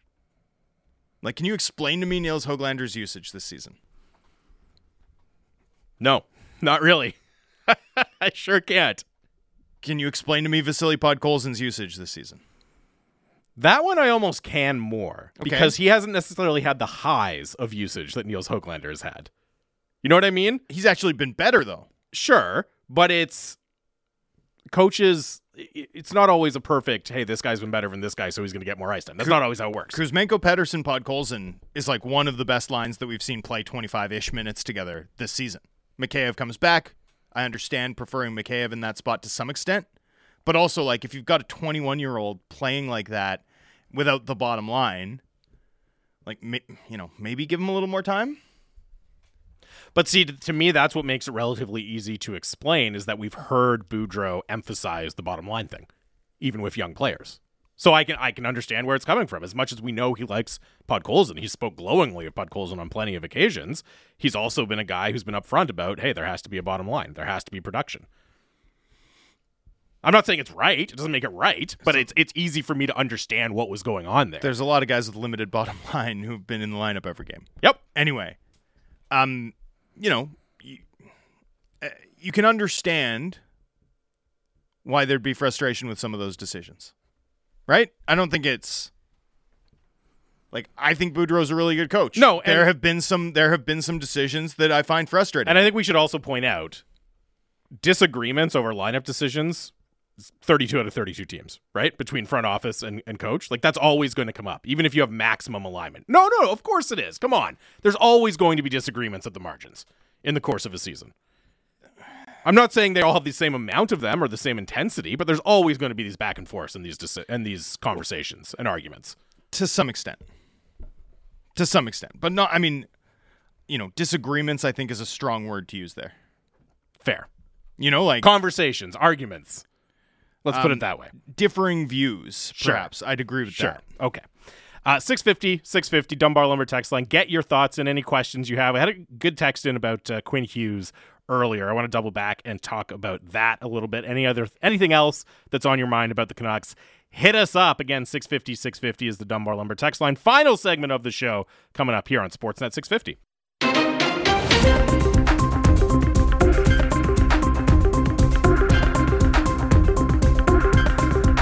Like, can you explain to me Nils Hoglander's usage this season? no, not really. I sure can't. Can you explain to me Vasily Podkolzin's usage this season? That one I almost can more Okay. because he hasn't necessarily had the highs of usage that Nils Hoglander has had. You know what I mean? He's actually been better though. Sure, but it's coaches. It's not always a perfect. Hey, this guy's been better than this guy, so he's going to get more ice time. That's not always how it works. Kuzmenko, Pettersson, Podkolzin is like one of the best lines that we've seen play 25 ish minutes together this season. Mikheyev comes back. I understand preferring Mikheyev in that spot to some extent, but also like if you've got a 21 year old playing like that without the bottom line, like you know maybe give him a little more time. But see, to me, that's what makes it relatively easy to explain is that we've heard Boudreau emphasize the bottom line thing, even with young players. So I can I can understand where it's coming from. As much as we know he likes Podkolzin, he spoke glowingly of Podkolzin on plenty of occasions. He's also been a guy who's been upfront about, hey, there has to be a bottom line, there has to be production. I'm not saying it's right; it doesn't make it right, but it's it's easy for me to understand what was going on there. There's a lot of guys with limited bottom line who've been in the lineup every game. Yep. anyway, um, you know, you, uh, you can understand why there'd be frustration with some of those decisions, right? I don't think it's like I think Boudreau's a really good coach. No, and- there have been some there have been some decisions that I find frustrating. And I think we should also point out disagreements over lineup decisions. 32 out of 32 teams, right? Between front office and, and coach. Like, that's always going to come up, even if you have maximum alignment. No, no, of course it is. Come on. There's always going to be disagreements at the margins in the course of a season. I'm not saying they all have the same amount of them or the same intensity, but there's always going to be these back and forths and these dis- and these conversations and arguments. to some extent, to some extent, but not. I mean, you know, disagreements. I think is a strong word to use there. Fair. You know, like Conversations, arguments. Let's put um, it that way. differing views. Sure. Perhaps I'd agree with Sure. that. Okay. Uh, 650, 650, Dunbar Lumber text line. Get your thoughts and any questions you have. I had a good text in about uh, Quinn Hughes earlier. I want to double back and talk about that a little bit. Any other anything else that's on your mind about the Canucks? Hit us up again. 650, 650 is the Dunbar Lumber text line. Final segment of the show coming up here on Sportsnet 650.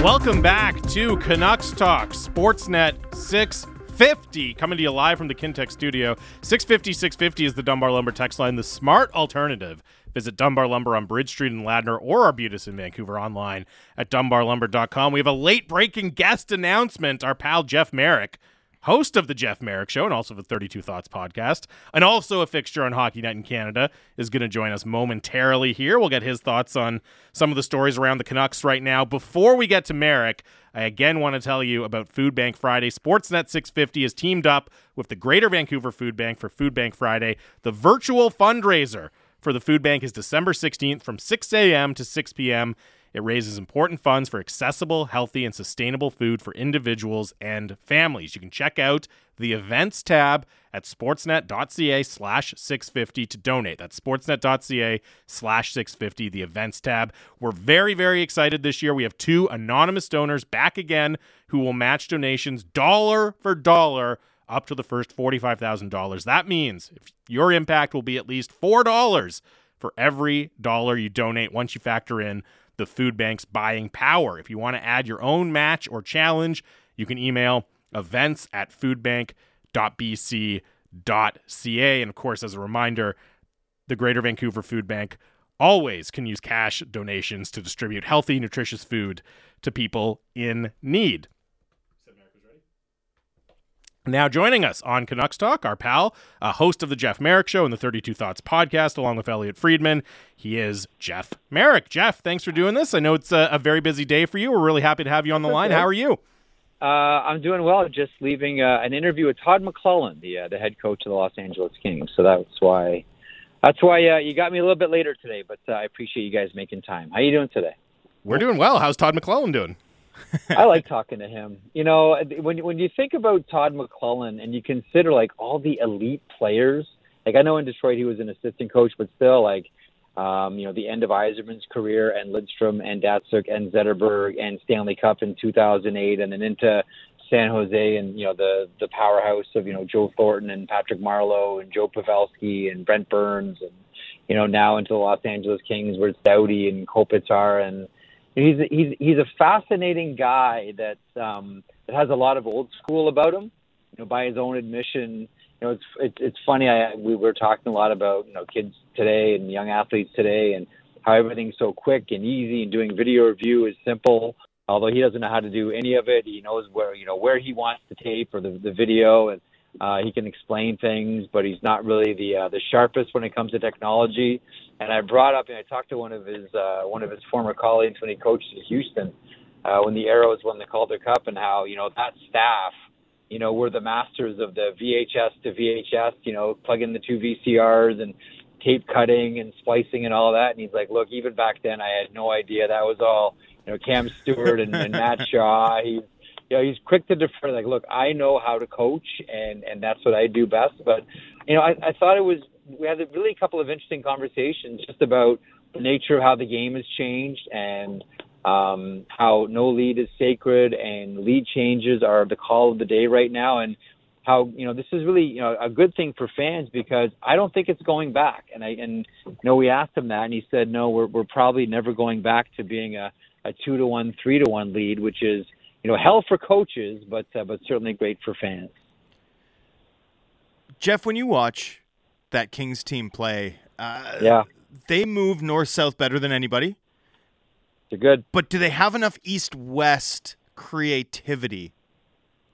Welcome back to Canucks Talk, Sportsnet 650, coming to you live from the Kintec studio. 650 650 is the Dunbar Lumber text line, the smart alternative. Visit Dunbar Lumber on Bridge Street in Ladner or Arbutus in Vancouver online at dunbarlumber.com. We have a late breaking guest announcement. Our pal Jeff Marek, host of the Jeff Marek Show and also the 32 Thoughts podcast, and also a fixture on Hockey Night in Canada, is going to join us momentarily here. We'll get his thoughts on some of the stories around the Canucks right now. Before we get to Marek, I again want to tell you about Food Bank Friday. Sportsnet 650 is teamed up with the Greater Vancouver Food Bank for Food Bank Friday. The virtual fundraiser for the food bank is December 16th from 6 a.m. to 6 p.m. It raises important funds for accessible, healthy, and sustainable food for individuals and families. You can check out the events tab at sportsnet.ca slash 650 to donate. That's sportsnet.ca slash 650, the events tab. We're very, very excited this year. We have two anonymous donors back again who will match donations dollar for dollar up to the first $45,000. That means if your impact will be at least $4 for every dollar you donate once you factor in the food bank's buying power. If you want to add your own match or challenge, you can email events at foodbank.bc.ca. And of course, as a reminder, the Greater Vancouver Food Bank always can use cash donations to distribute healthy, nutritious food to people in need. Now joining us on Canucks Talk, our pal, uh, host of the Jeff Marek Show and the 32 Thoughts podcast, along with Elliot Friedman. He is Jeff Marek. Jeff, thanks for doing this. I know it's a, a very busy day for you. We're really happy to have you on the line. How are you? Uh, I'm doing well. Just leaving uh, an interview with Todd McLellan, the uh, the head coach of the Los Angeles Kings. So that's why that's why uh, you got me a little bit later today. But uh, I appreciate you guys making time. How are you doing today? We're doing well. How's Todd McLellan doing? I like talking to him. You know, when when you think about Todd McLellan and you consider like all the elite players, like I know in Detroit he was an assistant coach, but still like um, you know, the end of Yzerman's career and Lidstrom and Datsyuk and Zetterberg and Stanley Cup in 2008 and then into San Jose and, you know, the, the powerhouse of, you know, Joe Thornton and Patrick Marleau and Joe Pavelski and Brent Burns and, you know, now into the Los Angeles Kings where it's Doughty and Kopitar and he's, he's, he's a fascinating guy that, um, that has a lot of old school about him, you know, by his own admission, you know, it's it's it's funny. I we were talking a lot about you know kids today and young athletes today, and how everything's so quick and easy, and doing video review is simple. Although he doesn't know how to do any of it, he knows where you know where he wants the tape or the the video, and uh, he can explain things, but he's not really the uh, the sharpest when it comes to technology. And I brought up, and I talked to one of his uh, one of his former colleagues when he coached at Houston, uh, when the Aeros won the Calder Cup, and how you know that staff you know, we're the masters of the VHS to VHS, you know, plug in the two VCRs and tape cutting and splicing and all that. And he's like, look, even back then, I had no idea that was all, you know, Cam Stewart and, and Matt Shaw. He's, you know, he's quick to defer. Like, look, I know how to coach, and and that's what I do best. But, you know, I, I thought it was we had a really a couple of interesting conversations just about the nature of how the game has changed and um, how no lead is sacred and lead changes are the call of the day right now, and how you know this is really you know a good thing for fans because I don't think it's going back. And I and you know we asked him that, and he said no, we're we're probably never going back to being a a two to one, three to one lead, which is you know hell for coaches, but uh, but certainly great for fans. Jeff, when you watch that Kings team play, uh, Yeah, they move north south better than anybody. they're good. But do they have enough east west creativity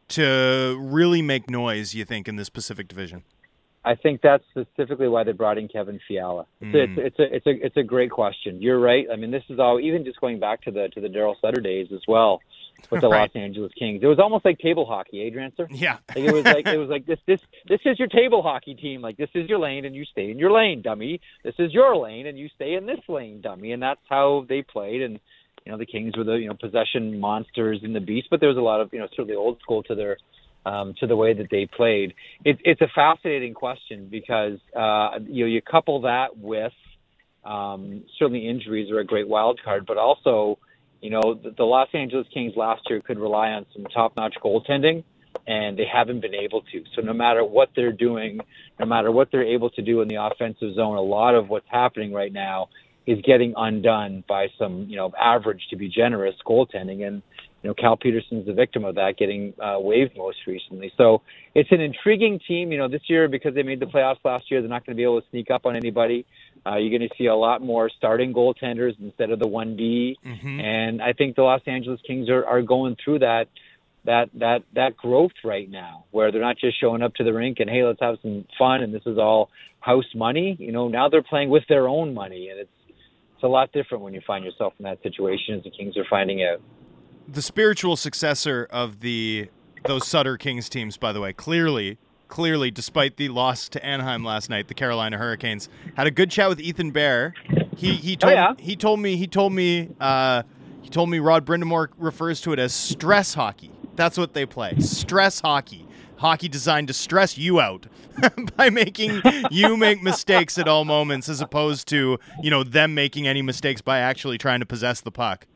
to really make noise? You think in this Pacific Division? I think that's specifically why they brought in Kevin Fiala. It's, Mm. a, it's a it's a it's a great question. You're right. I mean, this is all even just going back to the to the Daryl Sutter days as well with the Right. Los Angeles Kings. It was almost like table hockey, eh, Drancer? Yeah. Like it was like it was like this this this is your table hockey team. Like this is your lane and you stay in your lane, dummy. This is your lane and you stay in this lane, dummy. And that's how they played. And you know the Kings were the you know possession monsters in the beast, but there was a lot of you know certainly old school to their um, to the way that they played. It, it's a fascinating question because uh, you know you couple that with um, certainly injuries are a great wild card, but also you know the, the Los Angeles Kings last year could rely on some top-notch goaltending, and they haven't been able to. So no matter what they're doing, no matter what they're able to do in the offensive zone, a lot of what's happening right now is getting undone by some you know average, to be generous, goaltending and you know, Cal Petersen's the victim of that, getting uh, waived most recently. So it's an intriguing team. You know, this year because they made the playoffs last year, they're not going to be able to sneak up on anybody. Uh, you're going to see a lot more starting goaltenders instead of the one D, mm-hmm. and I think the Los Angeles Kings are, are going through that that that that growth right now, where they're not just showing up to the rink and hey, let's have some fun, and this is all house money. You know, now they're playing with their own money, and it's it's a lot different when you find yourself in that situation, as the Kings are finding out the spiritual successor of the those Sutter Kings teams, by the way, clearly, clearly, despite the loss to Anaheim last night, the Carolina Hurricanes had a good chat with Ethan Bear. He he oh, told oh, yeah. he told me he told me uh, he told me Rod Brind'Amour refers to it as stress hockey. That's what they play, stress hockey. Hockey designed to stress you out by making you make mistakes at all moments, as opposed to you know them making any mistakes by actually trying to possess the puck.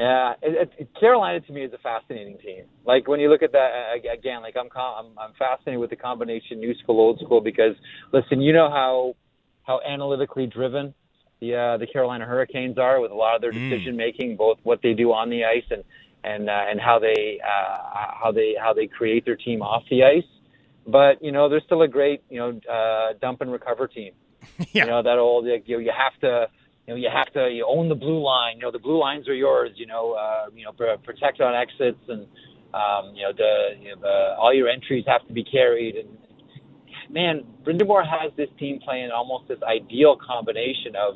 Yeah, it, it, Carolina to me is a fascinating team. Like when you look at that again, like I'm I'm I'm fascinated with the combination new school old school because listen, you know how how analytically driven the uh, the Carolina Hurricanes are with a lot of their mm. decision making, both what they do on the ice and and uh, and how they uh, how they how they create their team off the ice. But you know, they're still a great you know uh, dump and recover team. yeah. You know that old you you have to you know, you have to you own the blue line. You know, the blue lines are yours. You know, uh, you know, protect on exits, and um, you know, the, you know, the all your entries have to be carried. And man, Brind'Amour has this team playing almost this ideal combination of,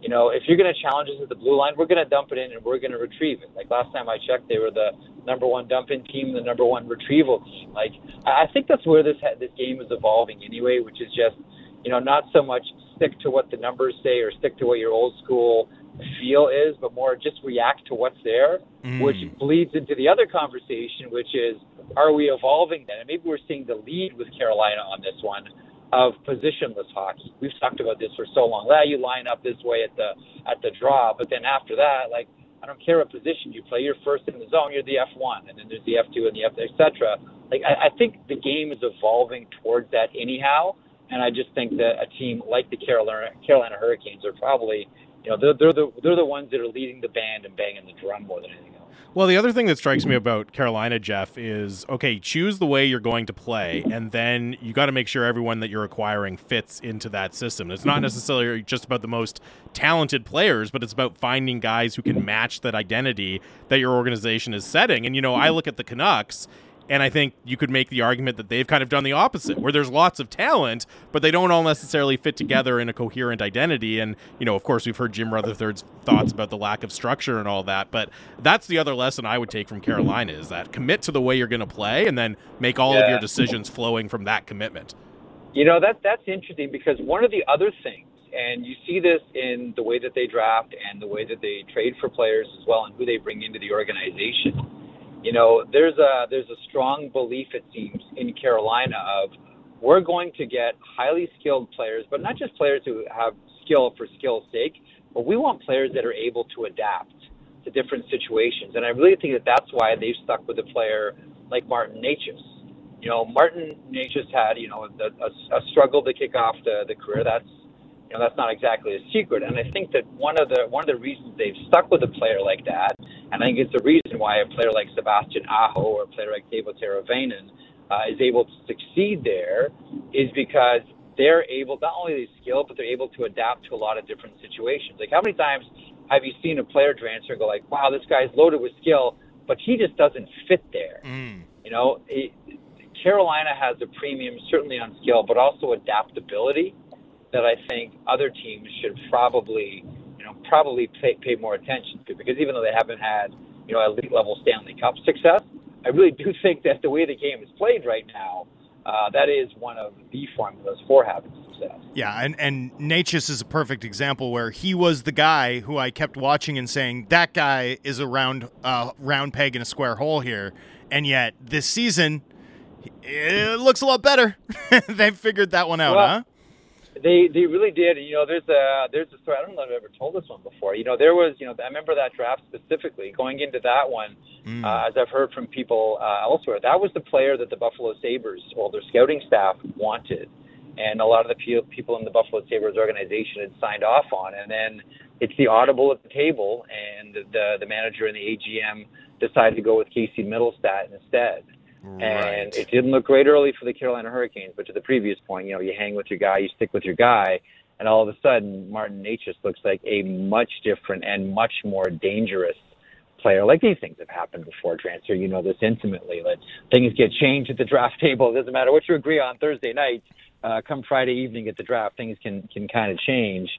you know, if you're going to challenge us at the blue line, we're going to dump it in and we're going to retrieve it. Like last time I checked, they were the number one dump in team, the number one retrieval team. Like I think that's where this this game is evolving anyway, which is just you know, not so much stick to what the numbers say or stick to what your old school feel is, but more just react to what's there, mm. which bleeds into the other conversation, which is are we evolving then? And maybe we're seeing the lead with Carolina on this one of positionless hockey. We've talked about this for so long. Well, you line up this way at the at the draw, but then after that, like I don't care what position you play, you're first in the zone, you're the F1, and then there's the F2 and the F, etc. Like I, I think the game is evolving towards that anyhow. And I just think that a team like the Carolina Carolina Hurricanes are probably, you know, they're, they're the they're the ones that are leading the band and banging the drum more than anything else. Well, the other thing that strikes me about Carolina, Jeff, is okay, choose the way you're going to play, and then you got to make sure everyone that you're acquiring fits into that system. It's not mm-hmm. necessarily just about the most talented players, but it's about finding guys who can mm-hmm. match that identity that your organization is setting. And, you know, I mm-hmm. look at the Canucks and I think you could make the argument that they've kind of done the opposite, where there's lots of talent, but they don't all necessarily fit together in a coherent identity. And, you know, of course, we've heard Jim Rutherford's thoughts about the lack of structure and all that. But that's the other lesson I would take from Carolina is that commit to the way you're going to play and then make all yeah. of your decisions flowing from that commitment. You know, that that's interesting because one of the other things, and you see this in the way that they draft and the way that they trade for players as well and who they bring into the organization you know, there's a there's a strong belief it seems in Carolina of we're going to get highly skilled players, but not just players who have skill for skill's sake, but we want players that are able to adapt to different situations. And I really think that that's why they've stuck with a player like Martin Necas. You know, Martin Necas had, you know, a, a, a struggle to kick off the, the career. That's you know, that's not exactly a secret. And I think that one of the one of the reasons they've stuck with a player like that, and I think it's the reason why a player like Sebastian Aho or a player like Teuvo Teravainen uh, is able to succeed there, is because they're able not only they skill, but they're able to adapt to a lot of different situations. Like how many times have you seen a player transfer go like, "Wow, this guy's loaded with skill, but he just doesn't fit there." Mm. You know, it, Carolina has a premium certainly on skill, but also adaptability that I think other teams should probably, you know, probably pay, pay more attention to because even though they haven't had, you know, elite level Stanley Cup success, I really do think that the way the game is played right now, uh, that is one of the formulas for having success. Yeah, and and Necas is a perfect example where he was the guy who I kept watching and saying that guy is a round uh, round peg in a square hole here, and yet this season it looks a lot better. They've figured that one out, Well, huh? They they really did. You know, there's a there's a story. I don't know if I've ever told this one before. You know, there was you know I remember that draft specifically going into that one. Mm. Uh, as I've heard from people uh, elsewhere, that was the player that the Buffalo Sabres, well, their scouting staff wanted, and a lot of the pe- people in the Buffalo Sabres organization had signed off on. And then it's the audible at the table, and the the manager and the AGM decided to go with Casey Mittelstadt instead. And it didn't look great early for the Carolina Hurricanes, but to the previous point, you know, you hang with your guy, you stick with your guy, and all of a sudden, Martin Necas looks like a much different and much more dangerous player. Like these things have happened before, transfer. You know this intimately. That things get changed at the draft table. It doesn't matter what you agree on Thursday night. Uh, come Friday evening at the draft, things can can kind of change.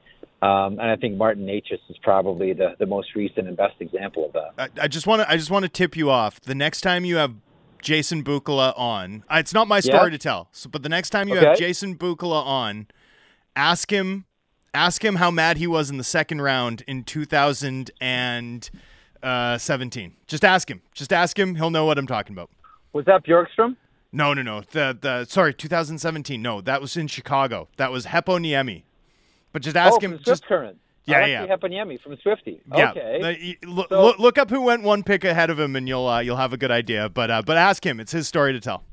Um, and I think Martin Necas is probably the, the most recent and best example of that. I, I just want to I just want to tip you off. The next time you have Jason Bukala on, uh, it's not my story Yeah. to tell. So, but the next time you have Jason Bukala on, ask him ask him how mad he was in the second round in 2017. Just ask him. Just ask him. He'll know what I'm talking about. Was that Bjorkstrom? No, no, no. The the sorry, 2017. No, that was in Chicago. That was Heponiemi. But just ask oh, him. Just Current. Yeah, Alexi yeah. Heponiemi from Swifty. yeah. Okay. So- look, look up who went one pick ahead of him, and you'll uh, you'll have a good idea. But uh, but ask him. It's his story to tell.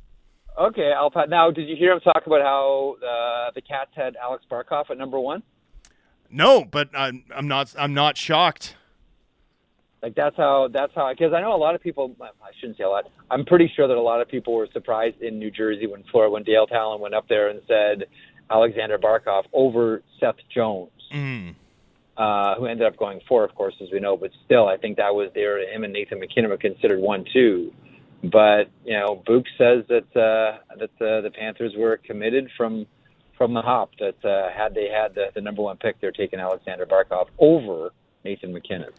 Okay, I'll pa- now. Did you hear him talk about how uh, the Cats had Alex Barkov at number one? No, but I'm I'm not I'm not shocked. Like that's how that's how because I know a lot of people. I shouldn't say a lot. I'm pretty sure that a lot of people were surprised in New Jersey when Florida when Dale Tallon went up there and said Aleksander Barkov over Seth Jones, Mm. Uh, who ended up going four, of course, as we know. But still, I think that was there. Him and Nathan MacKinnon were considered one two. But you know, Book says that uh, that uh, the Panthers were committed from from the hop. That uh, had they had the, the number one pick, they're taking Aleksander Barkov over Nathan MacKinnon.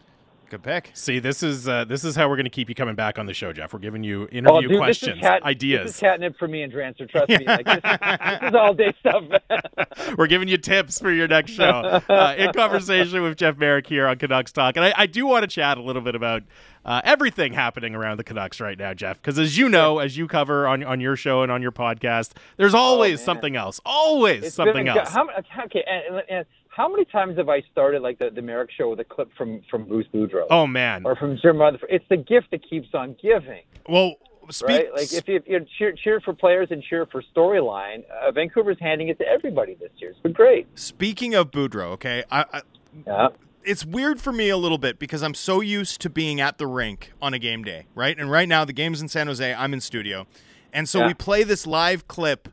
Good pick. See, this is uh, this is how we're going to keep you coming back on the show, Jeff. We're giving you Oh, interview dude, questions, this is cat, ideas. This is catnip for me and Drancer. Trust me. Like, this, this is all day stuff. We're giving you tips for your next show. Uh, in conversation with Jeff Marek here on Canucks Talk. And I, I do want to chat a little bit about uh, everything happening around the Canucks right now, Jeff. Because as you know, as you cover on, on your show and on your podcast, there's always Oh, something else. Always It's something been else. How, okay, and, and, and how many times have I started like the, the Marek show with a clip from from Bruce Boudreau oh, man. or from Jim Rutherford? It's the gift that keeps on giving, Well, speak. right? Like if you, if you cheer, cheer for players and cheer for storyline, uh, Vancouver's handing it to everybody this year. It's been great. speaking of Boudreau, okay, I, I Yeah. it's weird for me a little bit because I'm so used to being at the rink on a game day, right? And right now the game's in San Jose, I'm in studio. And so Yeah. we play this live clip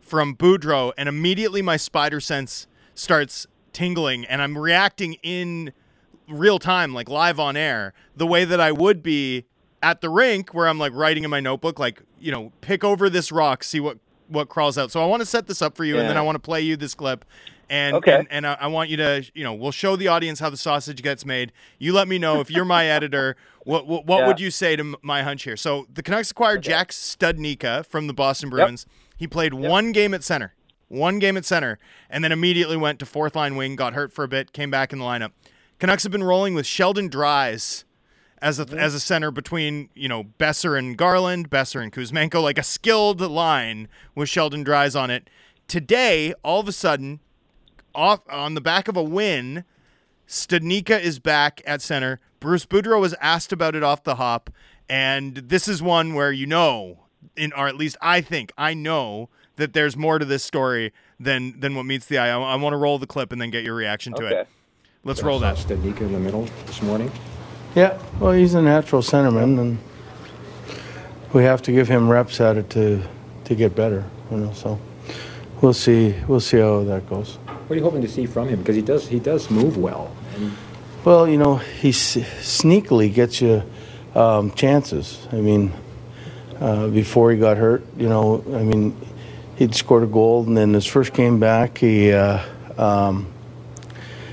from Boudreau and immediately my spider sense starts tingling and I'm reacting in real time like live on air the way that I would be at the rink where I'm like writing in my notebook like, you know, pick over this rock, see what what crawls out. So I want to set this up for you and then I want to play you this clip and Okay. and, and I, I want you to, you know, we'll show the audience how the sausage gets made. You let me know if you're my editor, what what, what Yeah. would you say to my hunch here? So the Canucks acquired Jack Studnicka from the Boston Bruins. He played one game at center, one game at center, and then immediately went to fourth line wing, got hurt for a bit, came back in the lineup. Canucks have been rolling with Sheldon Dries as a as a center between you know Boeser and Garland, Boeser and Kuzmenko, like a skilled line with Sheldon Dries on it. Today, all of a sudden, off on the back of a win, Studnicka is back at center. Bruce Boudreau was asked about it off the hop, and this is one where you know, in or at least I think I know that there's more to this story than than what meets the eye. I, I want to roll the clip and then get your reaction to Okay. it. Let's roll that. Studnicka in the middle this morning. Yeah, well, he's a natural centerman, and we have to give him reps at it to to get better. You know, so we'll see. We'll see how that goes. What are you hoping to see from him? Because he does he does move well. And Well, you know, he sneakily gets you um, chances. I mean, uh, before he got hurt, you know, I mean, he'd scored a goal, and then his first game back, he uh, um,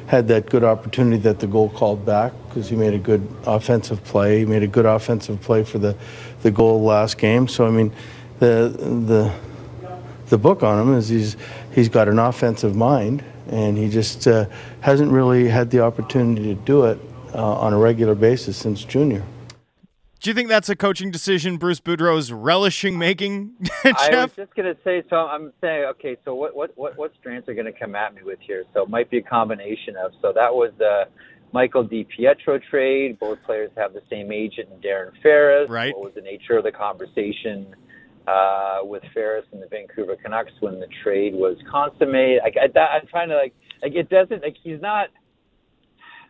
had that good opportunity that the goal called back because he made a good offensive play. He made a good offensive play for the, the goal last game. So I mean, the the the book on him is he's he's got an offensive mind, and he just uh, hasn't really had the opportunity to do it uh, on a regular basis since junior. Do you think that's a coaching decision Bruce Boudreau is relishing making, I was just gonna say. So I'm saying, okay. So what what what what strands are gonna come at me with here? So it might be a combination of. So that was the Michael Di Pietro trade. Both players have the same agent, Darren Ferris. Right. What was the nature of the conversation uh, with Ferris and the Vancouver Canucks when the trade was consummated? I, I, I'm trying to like like it doesn't like he's not.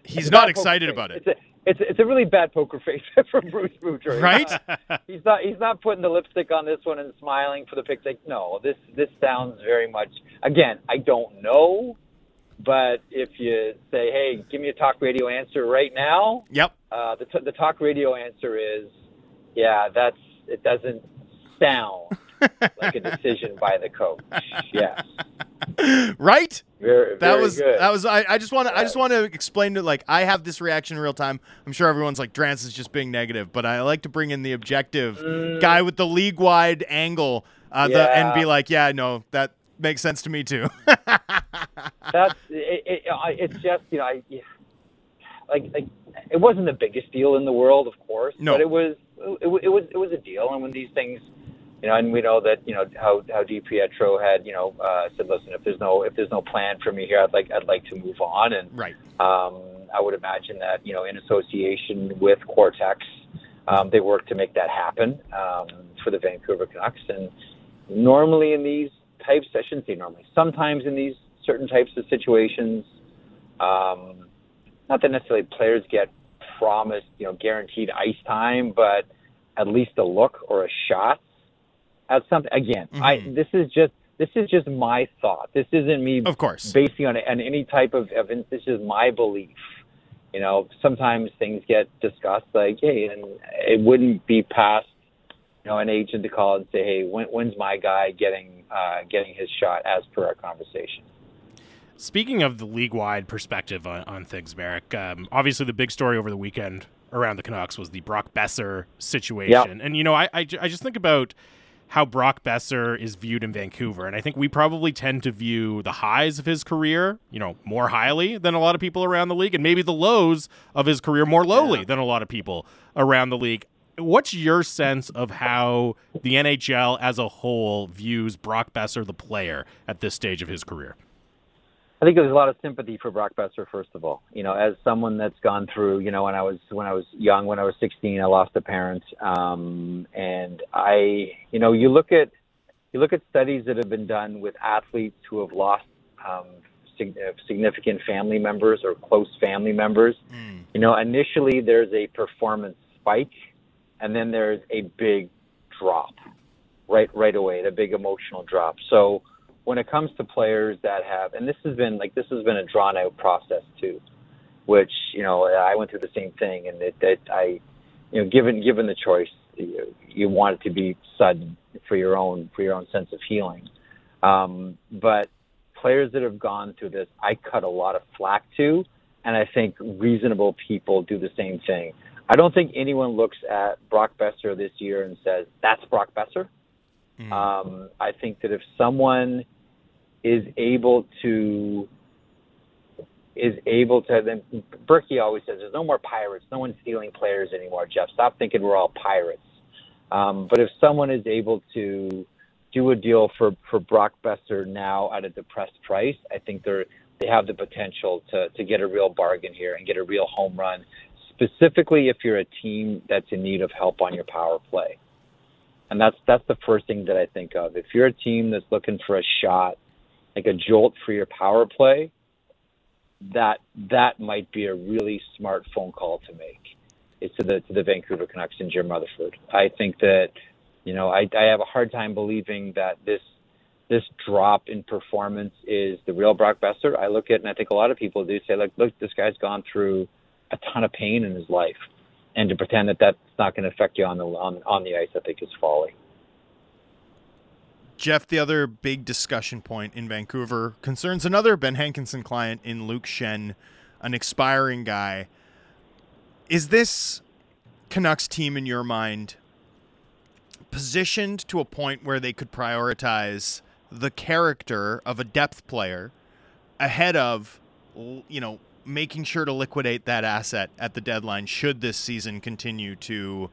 He's not excited about it. It's a, it's, a- it's a really bad poker face from Bruce. He's Right? not- he's not he's not putting the lipstick on this one and smiling for the pics. Like, no, this this sounds very much. Again, I don't know, but if you say, "Hey, give me a talk radio answer right now," Yep. uh, the t- the talk radio answer is, "Yeah, that's it. Doesn't sound like a decision by the coach." Yes, Right? very, That was good. that was I, I just want to I just want to explain to like I have this reaction in real time. I'm sure everyone's like Drance is just being negative, but I like to bring in the objective guy with the league wide angle uh, the, and Mm. Be like, yeah, no, that makes sense to me too. that's it, it, I- it's just you know I like like it wasn't the biggest deal in the world, of course, No. but it was it, it was it was a deal, and when these things. You know, and we know that you know how how DiPietro had you know uh, said, listen, if there's no if there's no plan for me here, I'd like I'd like to move on, and right. um, I would imagine that you know in association with Quartexx, um, they work to make that happen um, for the Vancouver Canucks. And normally in these types, I shouldn't say normally, sometimes in these certain types of situations, um, not that necessarily players get promised you know guaranteed ice time, but at least a look or a shot at something. Again, I Mhm. this is just this is just my thought. This isn't me Of course. basing on, on any type of evidence. This is my belief. You know, sometimes things get discussed like, hey, and it wouldn't be past, you know, an agent to call and say, hey, when, when's my guy getting uh, getting his shot as per our conversation. Speaking of the league wide perspective on, on things, Marek, um, obviously the big story over the weekend around the Canucks was the Brock Boeser situation. And, you know, I, I, I just think about how Brock Boeser is viewed in Vancouver. And I think we probably tend to view the highs of his career, you know, more highly than a lot of people around the league, and maybe the lows of his career more lowly than a lot of people around the league. What's your sense of how the NHL as a whole views Brock Boeser, the player, at this stage of his career? I think there's a lot of sympathy for Brock Boeser. First of all, you know, as someone that's gone through, you know, when I was when I was young, when I was 16, I lost a parent, um, and I, you know, you look at you look at studies that have been done with athletes who have lost um, uh, significant family members or close family members. You know, initially there's a performance spike, and then there's a big drop, right right away, the big emotional drop. So when it comes to players that have, and this has been like this has been a drawn out process too, which you know I went through the same thing, and that, that I, you know, given given the choice, you, you want it to be sudden for your own for your own sense of healing, um, but players that have gone through this, I cut a lot of flack to, and I think reasonable people do the same thing. I don't think anyone looks at Brock Boeser this year and says that's Brock Boeser. Um, I think that if someone is able to is able to then Burkie always says there's no more pirates, no one's stealing players anymore, Jeff. Stop thinking we're all pirates. Um, but if someone is able to do a deal for, for Brock Boeser now at a depressed price, I think they're they have the potential to, to get a real bargain here and get a real home run, specifically if you're a team that's in need of help on your power play. And that's that's the first thing that I think of. If you're a team that's looking for a shot, like a jolt for your power play, that that might be a really smart phone call to make. It's to the to the Vancouver Canucks and Jim Rutherford. I think that you know I I have a hard time believing that this this drop in performance is the real Brock Boeser. I look at and I think a lot of people do say like, look, this guy's gone through a ton of pain in his life, and to pretend that that's not going to affect you on the on, on the ice, I think is folly. Jeff, the other big discussion point in Vancouver concerns another Ben Hankinson client in Luke Schenn, an expiring guy. Is this Canucks team, in your mind, positioned to a point where they could prioritize the character of a depth player ahead of, you know, making sure to liquidate that asset at the deadline should this season continue to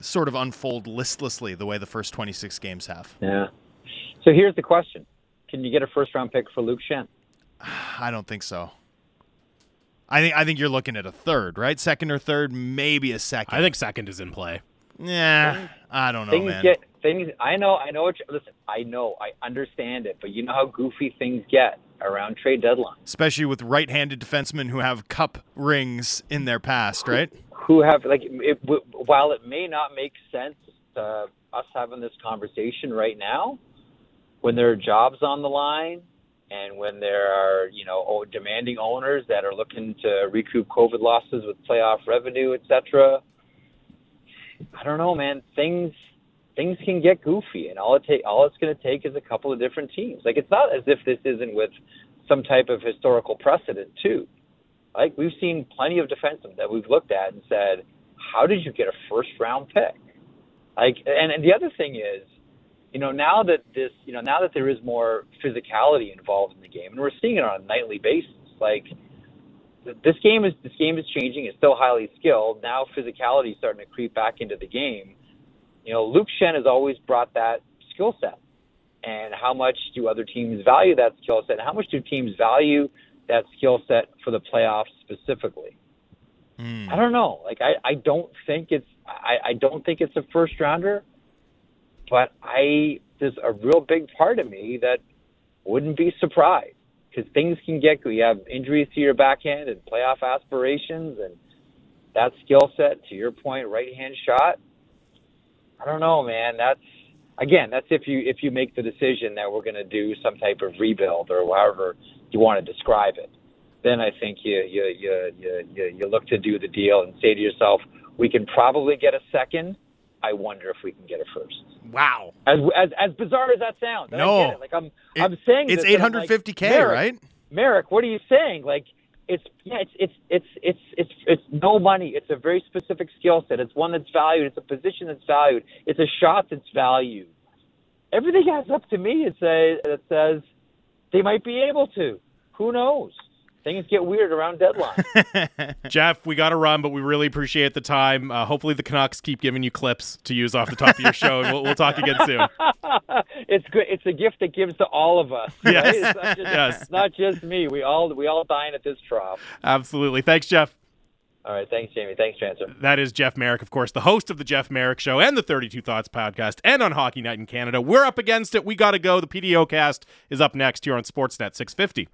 sort of unfold listlessly the way the first 26 games have? Yeah. So here's the question Can you get a first round pick for Luke Schenn? I don't think so. I think I think you're looking at a third, right? Second or third, maybe a second. I think second is in play. Yeah, I don't know, things man. get things. I know, I know. What you, listen, I know, I understand it, but you know how goofy things get around trade deadline. Especially with right-handed defensemen who have cup rings in their past, right? Who have like, it, while it may not make sense to us having this conversation right now, when there are jobs on the line, and when there are you know demanding owners that are looking to recoup COVID losses with playoff revenue, etc. I don't know, man. Things things can get goofy, and all it take all it's going to take is a couple of different teams. Like it's not as if this isn't with some type of historical precedent too. Like we've seen plenty of defensemen that we've looked at and said, "How did you get a first round pick?" Like, and, and the other thing is, you know, now that this, you know, now that there is more physicality involved in the game, and we're seeing it on a nightly basis, like this game is this game is changing. It's still highly skilled. Now physicality is starting to creep back into the game. You know, Luke Schenn has always brought that skill set. And how much do other teams value that skill set? How much do teams value that skill set for the playoffs specifically? Mm. I don't know. Like I, I don't think it's I, I don't think it's a first rounder, but I there's a real big part of me that wouldn't be surprised because things can get you have injuries to your backhand and playoff aspirations and that skill set to your point right hand shot i don't know man. That's again that's if you if you make the decision that we're going to do some type of rebuild or however you want to describe it then i think you you you you you, you look to do the deal and say to yourself we can probably get a second I wonder if we can get a first. Wow. As as, as bizarre as that sounds. No. I get it. Like I'm It- I'm saying It's this, and I'm like, 850k, Marek, right? Marek, what are you saying? Like it's yeah, it's it's it's it's it's it's no money. It's a very specific skill set. It's one that's valued. It's a position that's valued. It's a shot that's valued. Everything adds up to me. It says it says they might be able to. Who knows? Things get weird around deadline. Jeff, we got to run, but we really appreciate the time. Uh, hopefully, the Canucks keep giving you clips to use off the top of your show, and we'll, we'll talk again soon. it's good. It's a gift that gives to all of us. right? Yes. It's not just, Yes. not just me. We all we all dine at this trough. Absolutely. Thanks, Jeff. All right. Thanks, Jamie. Thanks, Chancellor. That is Jeff Marek, of course, the host of the Jeff Marek Show and the 32 Thoughts podcast and on Hockey Night in Canada. We're up against it. We got to go. The PDO cast is up next here on Sportsnet 650.